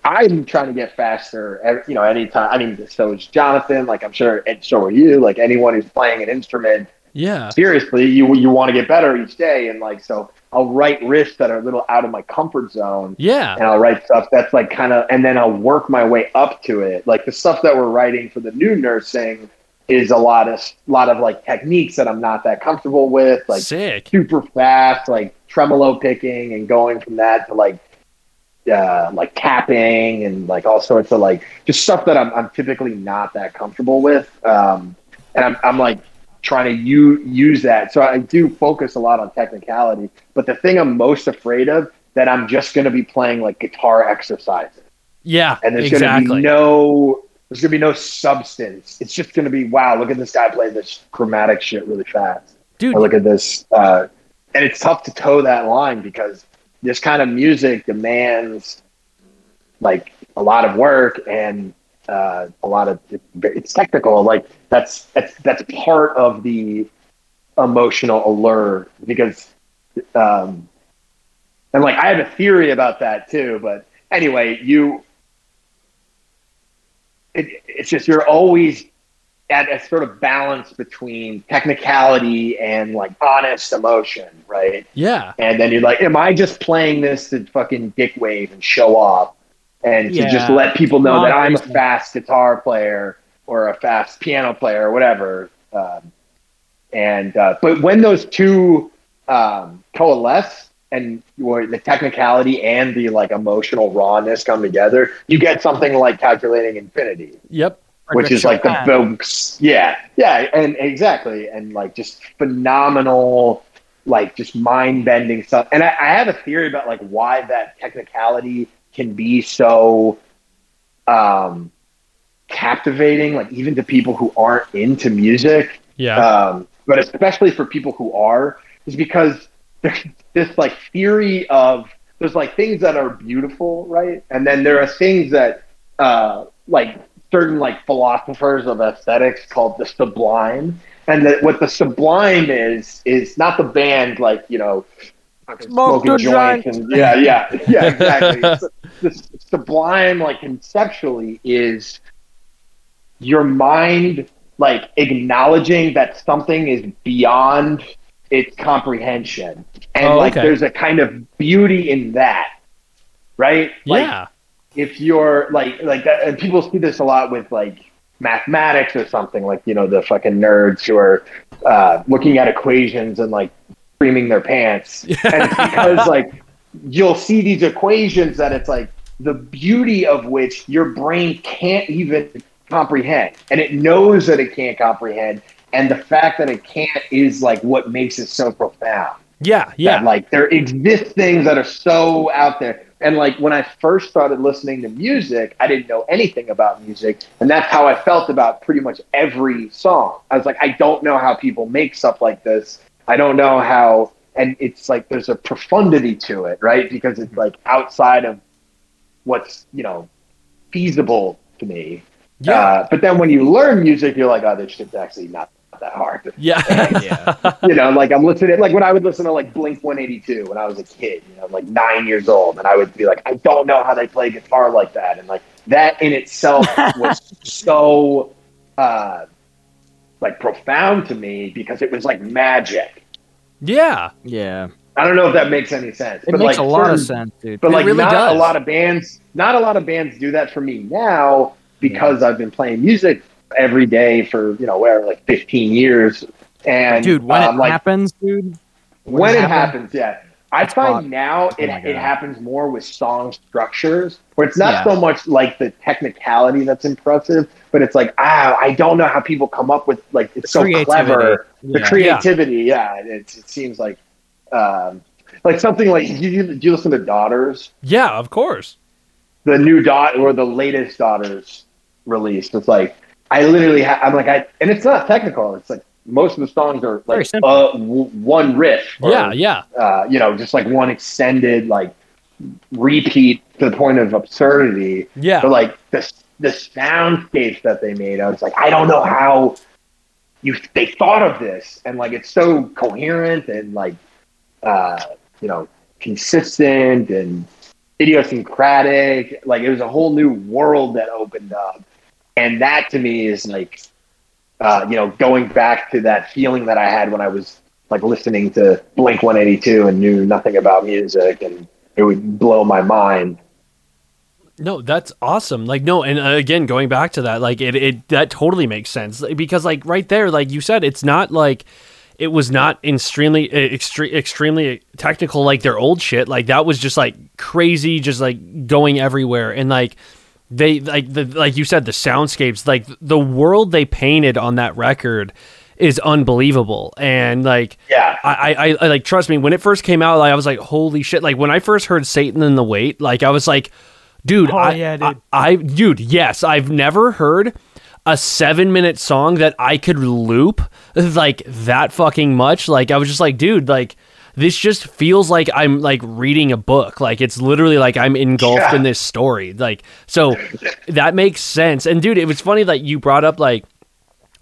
i'm trying to get faster ev- you know anytime i mean so is jonathan like i'm sure and so are you like anyone who's playing an instrument. Yeah. Seriously you you want to get better each day and like so i'll write riffs that are a little out of my comfort zone. Yeah. And I'll write stuff that's like kind of, and then I'll work my way up to it. Like the stuff that we're writing for the new nursing is a lot of, lot of like techniques that I'm not that comfortable with, like sick. super fast, like tremolo picking and going from that to like, uh, like tapping and like all sorts of like just stuff that I'm, I'm typically not that comfortable with. Um, and I'm, I'm like trying to u- use that. So I do focus a lot on technicality, but the thing I'm most afraid of that I'm just going to be playing like guitar exercises yeah and there's going to be no, there's going to be no substance. It's just going to be, wow, look at this guy play this chromatic shit really fast. dude Or look at this. Uh, and it's tough to toe that line because this kind of music demands like a lot of work and uh, a lot of it's technical. Like that's that's that's part of the emotional allure because um, and like I have a theory about that too. But anyway, you it, it's just you're always at a sort of balance between technicality and like honest emotion, right? yeah. And then you're like, am I just playing this to fucking dick wave and show off and to just let people know that I'm a fast guitar player or a fast piano player or whatever? Um, and uh, but when those two um, coalesce and the technicality and the like emotional rawness come together, you get something like calculating infinity. Yep which is like the books. Yeah, yeah, and exactly, and like just phenomenal, like just mind bending stuff. And I, I have a theory about like why that technicality can be so um, captivating, like even to people who aren't into music yeah um, but especially for people who are, is because there's this like theory of there's like things that are beautiful, right? And then there are things that uh, like certain like philosophers of aesthetics called the sublime. And that what the sublime is is not the band like you know smoking joints joint. and yeah yeah <laughs> yeah exactly. The sublime like conceptually is your mind like acknowledging that something is beyond its comprehension and Oh, like okay. there's a kind of beauty in that right like yeah if you're like like that, and people see this a lot with like mathematics or something like you know the fucking nerds who are uh, looking at equations and like screaming their pants. <laughs> And it's because like you'll see these equations that it's like the beauty of which your brain can't even comprehend. And it knows that it can't comprehend. And the fact that it can't is like what makes it so profound. Yeah that yeah like there exist things that are so out there and like when i first started listening to music i didn't know anything about music and that's how i felt about pretty much every song i was like i don't know how people make stuff like this i don't know how and it's like there's a profundity to it right because it's like outside of what's you know feasible to me. Yeah. Uh, but then when you learn music, you're like, oh, this shit's actually not that hard. Yeah. Yeah. you know, like I'm listening, like when I would listen to like Blink 182 when I was a kid, you know, like nine years old, and I would be like, I don't know how they play guitar like that, and like that in itself was <laughs> so uh, like profound to me because it was like magic. yeah. Yeah. I don't know if that makes any sense. It but makes like a lot of sense, dude. But It like really not does. a lot of bands, not a lot of bands do that for me now because I've been playing music every day for you know where like 15 years. And dude, when um, it like happens, dude. when it it happens- happens, yeah. I find now it, Oh it happens more with song structures where it's not Yeah. so much like the technicality that's impressive, but it's like, ah, I don't know how people come up with like it's so creativity. clever. The creativity, yeah. it, it seems like um, like something like you, you, do you listen to Daughters? Yeah, of course. the new dot or the latest daughters released. It's like I literally ha- I'm like I and it's not technical. It's like most of the songs are like uh, w- one riff. or, Yeah, yeah. Uh, you know, just like one extended like repeat to the point of absurdity. Yeah. But like the the soundscapes that they made, I was like, I don't know how you they thought of this, and like it's so coherent and like uh, you know consistent and idiosyncratic. Like it was a whole new world that opened up, and that to me is like uh, you know going back to that feeling that I had when I was like listening to Blink 182 and knew nothing about music, and it would blow my mind. No, that's awesome. Like no, and uh, again, going back to that, like it, it that totally makes sense because like right there, like you said, it's not like it was not extremely extre- extremely technical like their old shit. Like that was just like crazy, just like going everywhere, and like they like the like you said, the soundscapes, like the world they painted on that record is unbelievable, and like Yeah. I, I, I like trust me. When it first came out, like, I was like, "Holy shit!" Like when I first heard "Satan in the Wait," like I was like, "Dude, Oh, I, yeah, dude. I, I, dude, yes, I've never heard a seven-minute song that I could loop like that fucking much." Like I was just like, "Dude, like." This just feels like I'm like reading a book. Like it's literally like I'm engulfed Yeah. in this story. Like so that makes sense. And dude, it was funny that you brought up like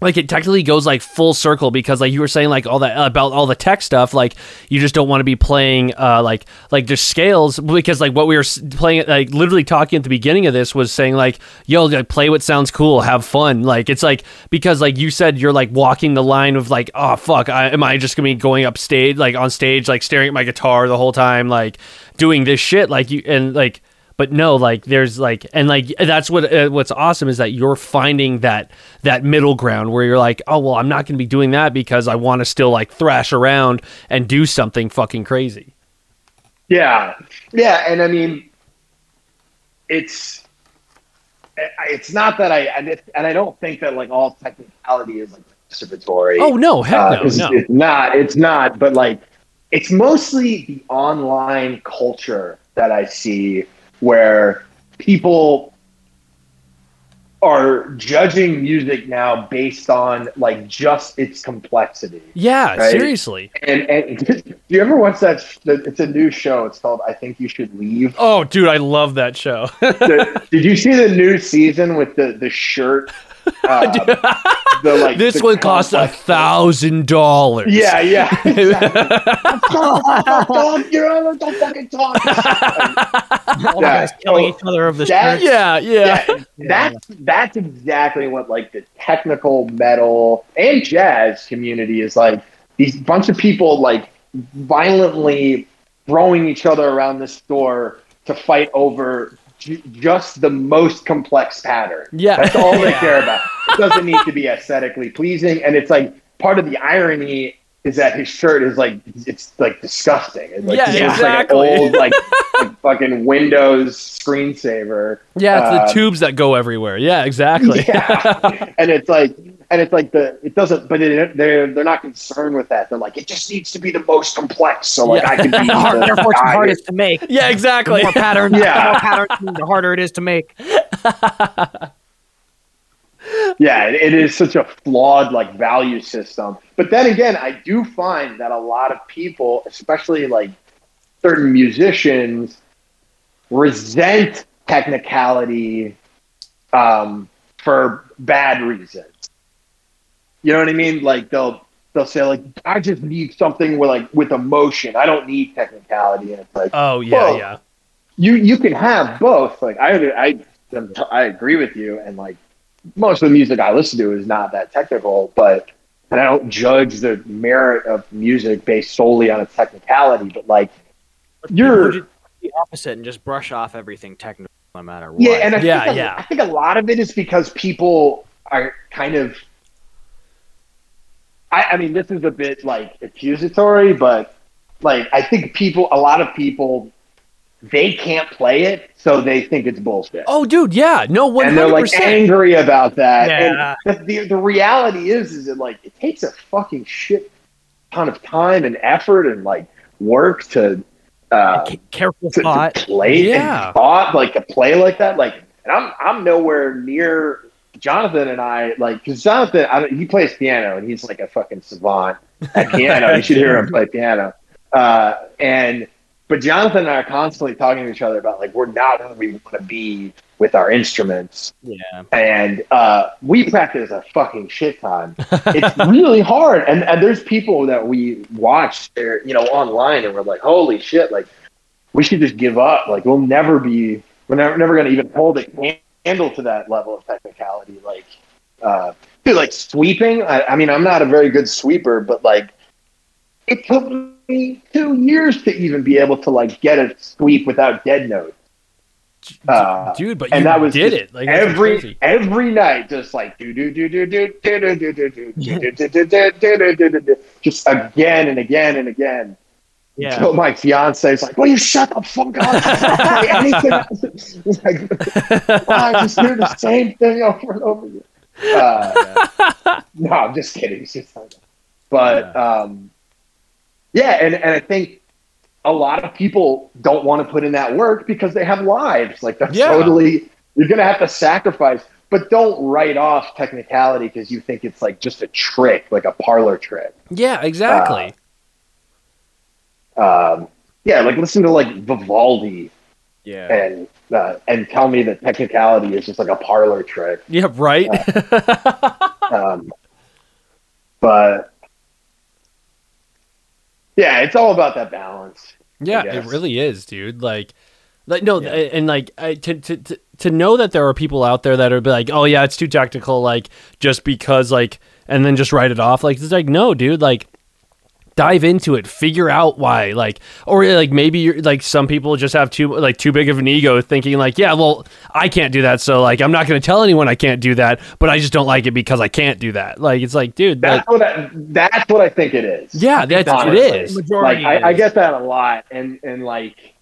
like it technically goes like full circle because like you were saying like all that about all the tech stuff like you just don't want to be playing uh like like the scales because like what we were playing like literally talking at the beginning of this was saying like yo like play what sounds cool have fun. Like it's like because like you said you're like walking the line of like oh fuck I, am I just gonna be going up stage like on stage like staring at my guitar the whole time like doing this shit? Like you and like but no like there's like and like that's what uh, what's awesome is that you're finding that that middle ground where you're like oh well i'm not going to be doing that because i want to still like thrash around and do something fucking crazy Yeah, yeah, and I mean, it's it's not that I and, it, and I don't think that like all technicality is like participatory. oh no heck Uh, no no It's not. It's not. But like, it's mostly the online culture that I see where people are judging music now based on like just its complexity. yeah right? seriously And and <laughs> do you ever watch that? It's a new show. It's called I Think You Should Leave. oh dude i love that show <laughs> The- did you see the new season with the the shirt? <laughs> Uh, the, like, this the one cost a thousand dollars Yeah, yeah. <laughs> Exactly. Don't, <laughs> you're don't fucking talk. All the Yeah. guys killing each other of the that- yeah yeah Yeah, that's that's exactly what like the technical metal and jazz community is like. These bunch of people like violently throwing each other around the store to fight over ju- just the most complex pattern. Yeah. that's all they care about. It doesn't need to be aesthetically pleasing, and it's like part of the irony is that his shirt is like it's like disgusting. It's like, Yeah, it's exactly. Like an old like, like fucking Windows screensaver. yeah it's the Um, tubes that go everywhere yeah exactly <laughs> yeah, and it's like, and it's like the it doesn't, but it, they're they're not concerned with that. They're like, it just needs to be the most complex, so like Yeah. I can be <laughs> The hard, the therefore, it's the hardest to make. <laughs> yeah The exactly more patterns, Yeah. the more patterns, the harder it is to make. <laughs> Yeah, it, it is such a flawed like value system. But then again, I do find that a lot of people, especially like certain musicians, resent technicality um, for bad reasons. You know what I mean? Like they'll they'll say like I just need something with like with emotion. I don't need technicality, and it's like Oh yeah, Well, yeah. you you can have both. Like I I I agree with you, and like most of the music I listen to is not that technical, but and I don't judge the merit of music based solely on its technicality. But like you're the opposite and just brush off everything technical no matter what. yeah, and I Yeah, think a- yeah. I think a lot of it is because people are kind of. I, I mean, this is a bit like accusatory, but like I think people, a lot of people, they can't play it, so they think it's bullshit. Oh, dude, yeah. No, one and they're like angry about that. Yeah. And the, the the reality is, is that like it takes a fucking shit ton of time and effort and like work to uh, careful to, to thought. play Yeah. and thought like to play like that. Like, and I'm I'm nowhere near Jonathan and I like because Jonathan I he plays piano and he's like a fucking savant at piano. you should hear him play piano. Uh, and but Jonathan and I are constantly talking to each other about like we're not who we want to be with our instruments, Yeah. and uh, we practice a fucking shit ton. <laughs> It's really hard, and and there's people that we watch there, you know, online, and we're like, holy shit, like we should just give up. Like we'll never be, we're never, never going to even hold a candle to that level of technicality. Like, uh, dude, like sweeping. I, I mean, I'm not a very good sweeper, but like, it took me two years to even be able to like get a sweep without dead notes. Uh, dude, but you and that was did it. Like every every night, just like do do do do do do do do do do do do do do do do do do just again and again and again. Yeah. Until my fiance is like, "Will you shut the fuck up? Anything <laughs> else." <laughs> It's like, "Why I just hear the same thing over and over again." Uh, no, I'm just kidding. Just like, but um, yeah, and and I think a lot of people don't want to put in that work because they have lives. Like that's Yeah. totally you're gonna have to sacrifice. But don't write off technicality because you think it's like just a trick, like a parlor trick. Yeah, exactly. Um, yeah, like listen to like Vivaldi Yeah. and uh, and tell me that technicality is just like a parlor trick. yeah, right. <laughs> Um, but yeah, it's all about that balance. Yeah, it really is, dude. Like, like no, Yeah. and like I, to, to to to know that there are people out there that are like, oh yeah, it's too technical, like just because like, and then just write it off. Like it's like no, dude, like dive into it, figure out why, like, or like maybe you're like some people just have too like too big of an ego, thinking like, yeah, well, I can't do that, so like I'm not going to tell anyone I can't do that, but I just don't like it because I can't do that. Like it's like, dude, like, That's what I, that's what I think it is. yeah, that's Honestly. it is. Like Majority I, I get that a lot, and and like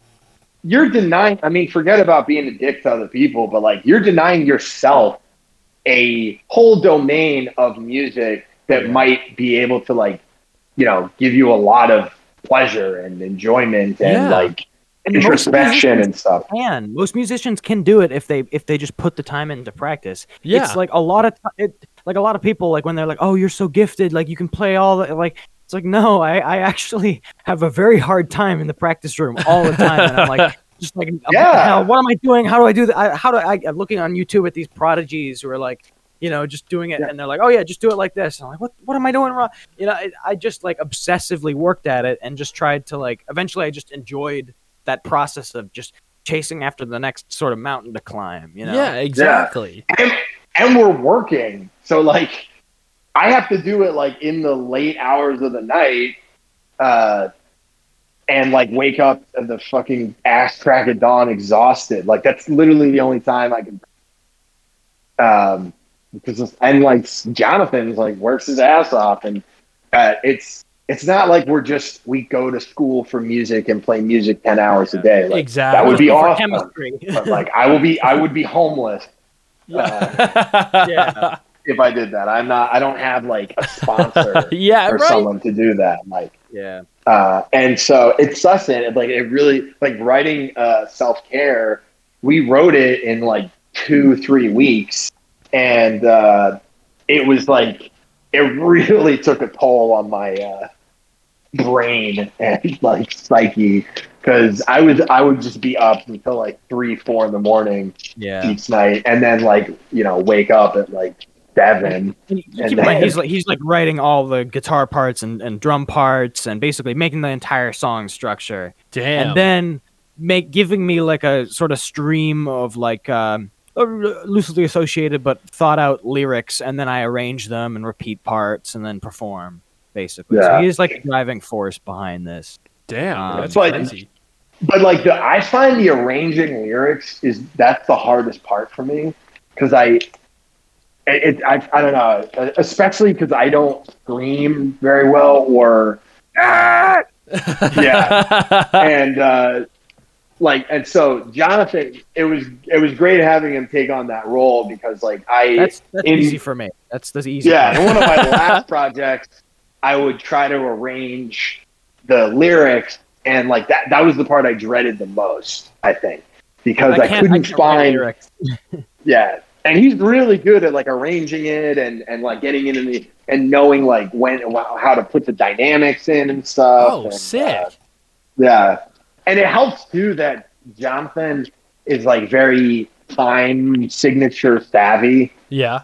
you're denying. I mean, forget about being a dick to other people, but like you're denying yourself a whole domain of music that might be able to like, you know, give you a lot of pleasure and enjoyment and Yeah. like And most introspection musicians and stuff. can. Most musicians can do it if they if they just put the time into practice. Yeah. It's like a lot of ti- it, like a lot of people like when they're like, "Oh, you're so gifted, like you can play all the like." It's like no, I I actually have a very hard time in the practice room all the time, and I'm like. <laughs> Just like, what the Yeah. hell, what am I doing? How do I do that? I, how do I? I'm looking on YouTube at these prodigies who are like, you know, just doing it, Yeah. and they're like, oh yeah, just do it like this. And I'm like, what? What am I doing wrong? You know, I, I just like obsessively worked at it and just tried to like. Eventually, I just enjoyed that process of just chasing after the next sort of mountain to climb. You know? Yeah, exactly. and and we're working. So like I have to do it like in the late hours of the night, uh, and like wake up at the fucking ass crack of dawn exhausted. Like that's literally the only time I can. Um, because and like Jonathan's like works his ass off, and uh, it's it's not like we're just we go to school for music and play music ten hours a day. Like, Exactly. That would be awesome. chemistry. But like I will be, I would be homeless <laughs> uh, Yeah. if I did that. I'm not. I don't have like a sponsor <laughs> yeah, or right. someone to do that. Like, yeah. uh, and so it's such that like it really like writing uh, self care. We wrote it in like two, three weeks, and uh, it was like it really took a toll on my uh, brain and like psyche. because I was I would just be up until like three, four in the morning Yeah. each night, and then like you know wake up at like seven. And you And keep in mind, then- he's like he's like writing all the guitar parts and, and drum parts and basically making the entire song structure. Damn. and then make giving me like a sort of stream of like um, uh, loosely associated but thought out lyrics, and then I arrange them and repeat parts and then perform. Basically, so Yeah. he is like the driving force behind this. Damn. Um, that's but- crazy. But like the I find the arranging lyrics is that's the hardest part for me because I. It, it, I, I don't know, especially because I don't scream very well or ah! <laughs> <laughs> yeah, and uh, like and so Jonathan, it was it was great having him take on that role because like I That's that's in- easy for me. That's the easy. yeah, in one of my <laughs> last projects, I would try to arrange the lyrics, and like that that was the part I dreaded the most. I think because I, can't- couldn't can't find <laughs> yeah, and he's really good at like arranging it and and like getting into the and knowing like when and how to put the dynamics in and stuff. Oh, and, sick. uh, yeah, and it helps too that Jonathan is like very time signature savvy. yeah.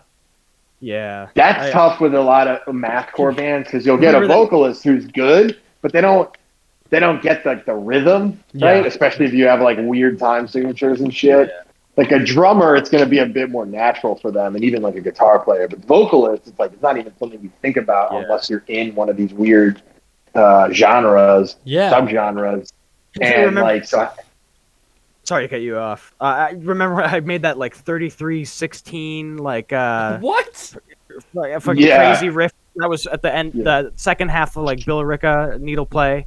Yeah, That's I- tough with a lot of mathcore bands because you'll get a Remember that- vocalist who's good, but they don't they don't get like the rhythm, right? Yeah. Especially if you have like weird time signatures and shit. Like a drummer, it's going to be a bit more natural for them, and even like a guitar player. But vocalists, it's like it's not even something you think about Yeah. unless you're in one of these weird uh, genres, Yeah. subgenres, I and remember- like so. Sorry to cut you off. Uh, I remember <laughs> I made that like 33 16 like uh what? like a fucking Yeah. crazy riff that was at the end Yeah. the second half of like Bill Ricca needle play.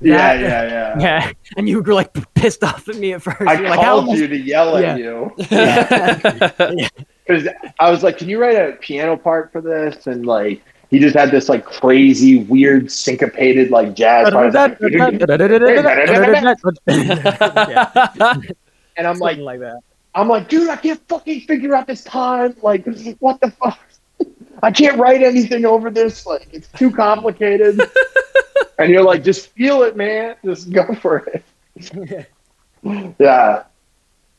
Yeah, That- yeah, yeah. <laughs> Yeah, and you were like pissed off at me at first. I You're like, how called you to yell at Yeah. you. <laughs> yeah. because I was like, "Can you write a piano part for this?" And like, he just had this like crazy, weird, syncopated like jazz part. I was like, yeah, and I'm like, like that. I'm like, dude, I can't fucking figure out this time. Like, what the fuck? I can't write anything over this. Like, it's too complicated. and you're like, just feel it, man. Just go for it. yeah.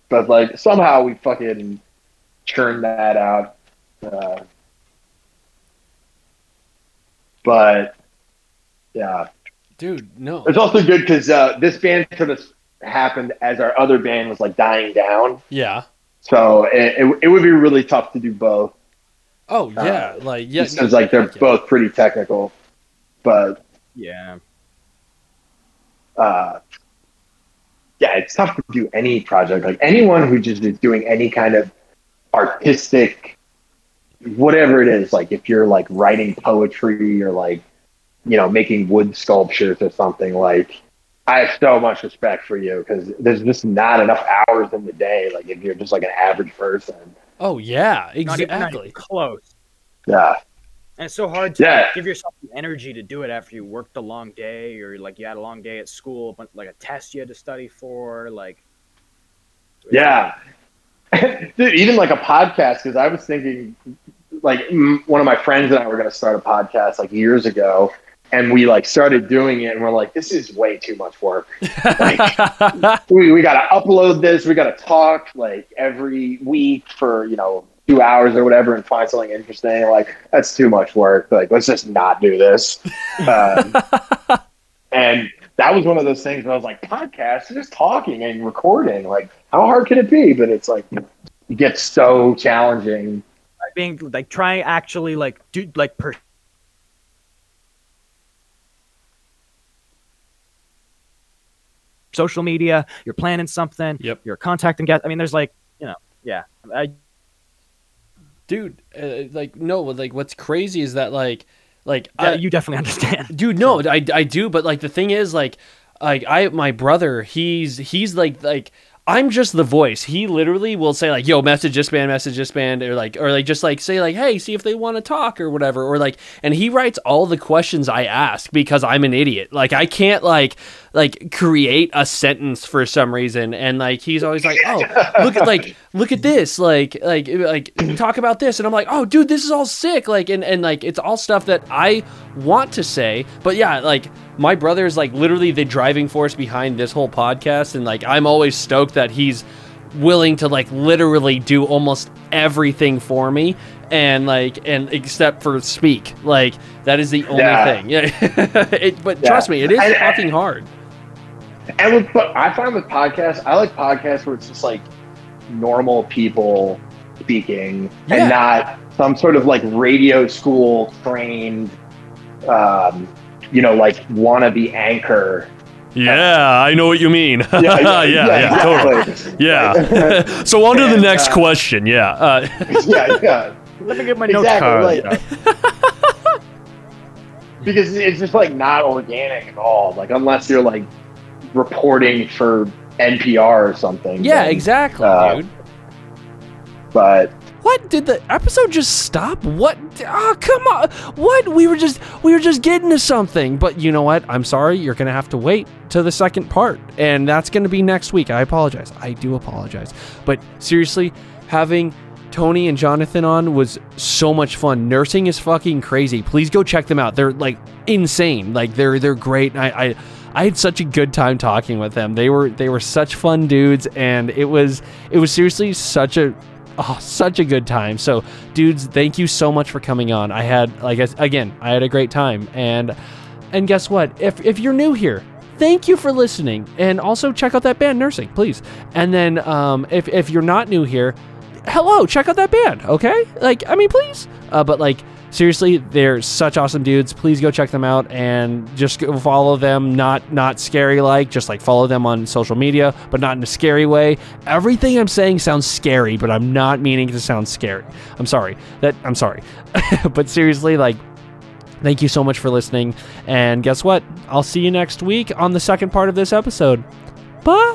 But like, somehow we fucking churned that out. Uh, but yeah, Dude, no. it's also good because uh, this band sort of happened as our other band was like dying down. Yeah. So it, it, it would be really tough to do both. Oh yeah, like yeah. It seems like they're yeah. both pretty technical, but Yeah, uh, yeah, it's tough to do any project. Like anyone who just is doing any kind of artistic, whatever it is. Like if you're like writing poetry or like you know making wood sculptures or something. Like I have so much respect for you because there's just not enough hours in the day. Like if you're just like an average person. Oh yeah, not even, not exactly. even close. Yeah, And it's so hard to Yeah. give yourself the energy to do it after you worked a long day or like you had a long day at school, but like a test you had to study for. Like, Yeah. <laughs> Dude, even like a podcast, because I was thinking, like, one of my friends and I were going to start a podcast like years ago. And we like started doing it, and we're like, this is way too much work. <laughs> We, we got to upload this. We got to talk like every week for, you know, two hours or whatever and find something interesting. Like, that's too much work. Like, let's just not do this. Um, <laughs> and that was one of those things where I was like, podcast, just talking and recording. Like, how hard can it be? But it's like, it gets so challenging. being like try actually like do like per social media you're planning something Yep. you're contacting guests i mean there's like you know yeah I, Dude, uh, like no, like what's crazy is that like like yeah, I, you definitely <laughs> understand dude no I, I do but like the thing is like like i my brother he's he's like like i'm just the voice. He literally will say like yo message this band message this band or like or like just like say like hey see if they want to talk or whatever or like and he writes all the questions i ask because i'm an idiot. Like i can't like like create a sentence for some reason and like he's always like oh look at like look at this like like like talk about this and i'm like oh dude this is all sick like and and like it's all stuff that i want to say but yeah like my brother is like literally the driving force behind this whole podcast and like i'm always stoked that he's willing to like literally do almost everything for me and like and except for speak like that is the only Yeah. thing yeah <laughs> it, but Yeah. trust me it is And- fucking hard And with, but I find with podcasts, I like podcasts where it's just like normal people speaking Yeah. and not some sort of like radio school trained, um, you know, like wannabe anchor. Yeah, I know what you mean. Yeah, yeah, <laughs> totally. exactly. Yeah. <laughs> so on to the next uh, question. Yeah. Uh, <laughs> yeah, yeah. Let me get my notes Exactly, card. like- because it's just like not organic at all. Like unless you're like reporting for NPR or something. yeah then- exactly uh, dude But What did the episode just stop? What? Oh, come on! What? We were just we were just getting to something. But you know what? I'm sorry. You're gonna have to wait to the second part, and that's gonna be next week. I apologize. I do apologize. But seriously, having Tony and Jonathan on was so much fun. Nursing is fucking crazy. Please go check them out. They're like insane. Like they're they're great. I. I I had such a good time talking with them. They were they were such fun dudes, and it was it was seriously such a oh such a good time. So dudes thank you so much for coming on. I had like again i had a great time. And and guess what? If if you're new here thank you for listening. And also check out that band nursing please. And then um if if you're not new here hello check out that band okay? Like i mean please. Uh, but like seriously they're such awesome dudes. Please go check them out and just follow them. Not not scary like just like follow them on social media but not in a scary way. Everything i'm saying sounds scary but i'm not meaning to sound scary. I'm sorry. That i'm sorry. <laughs> But seriously like thank you so much for listening. And guess what? I'll see you next week on the second part of this episode. Bye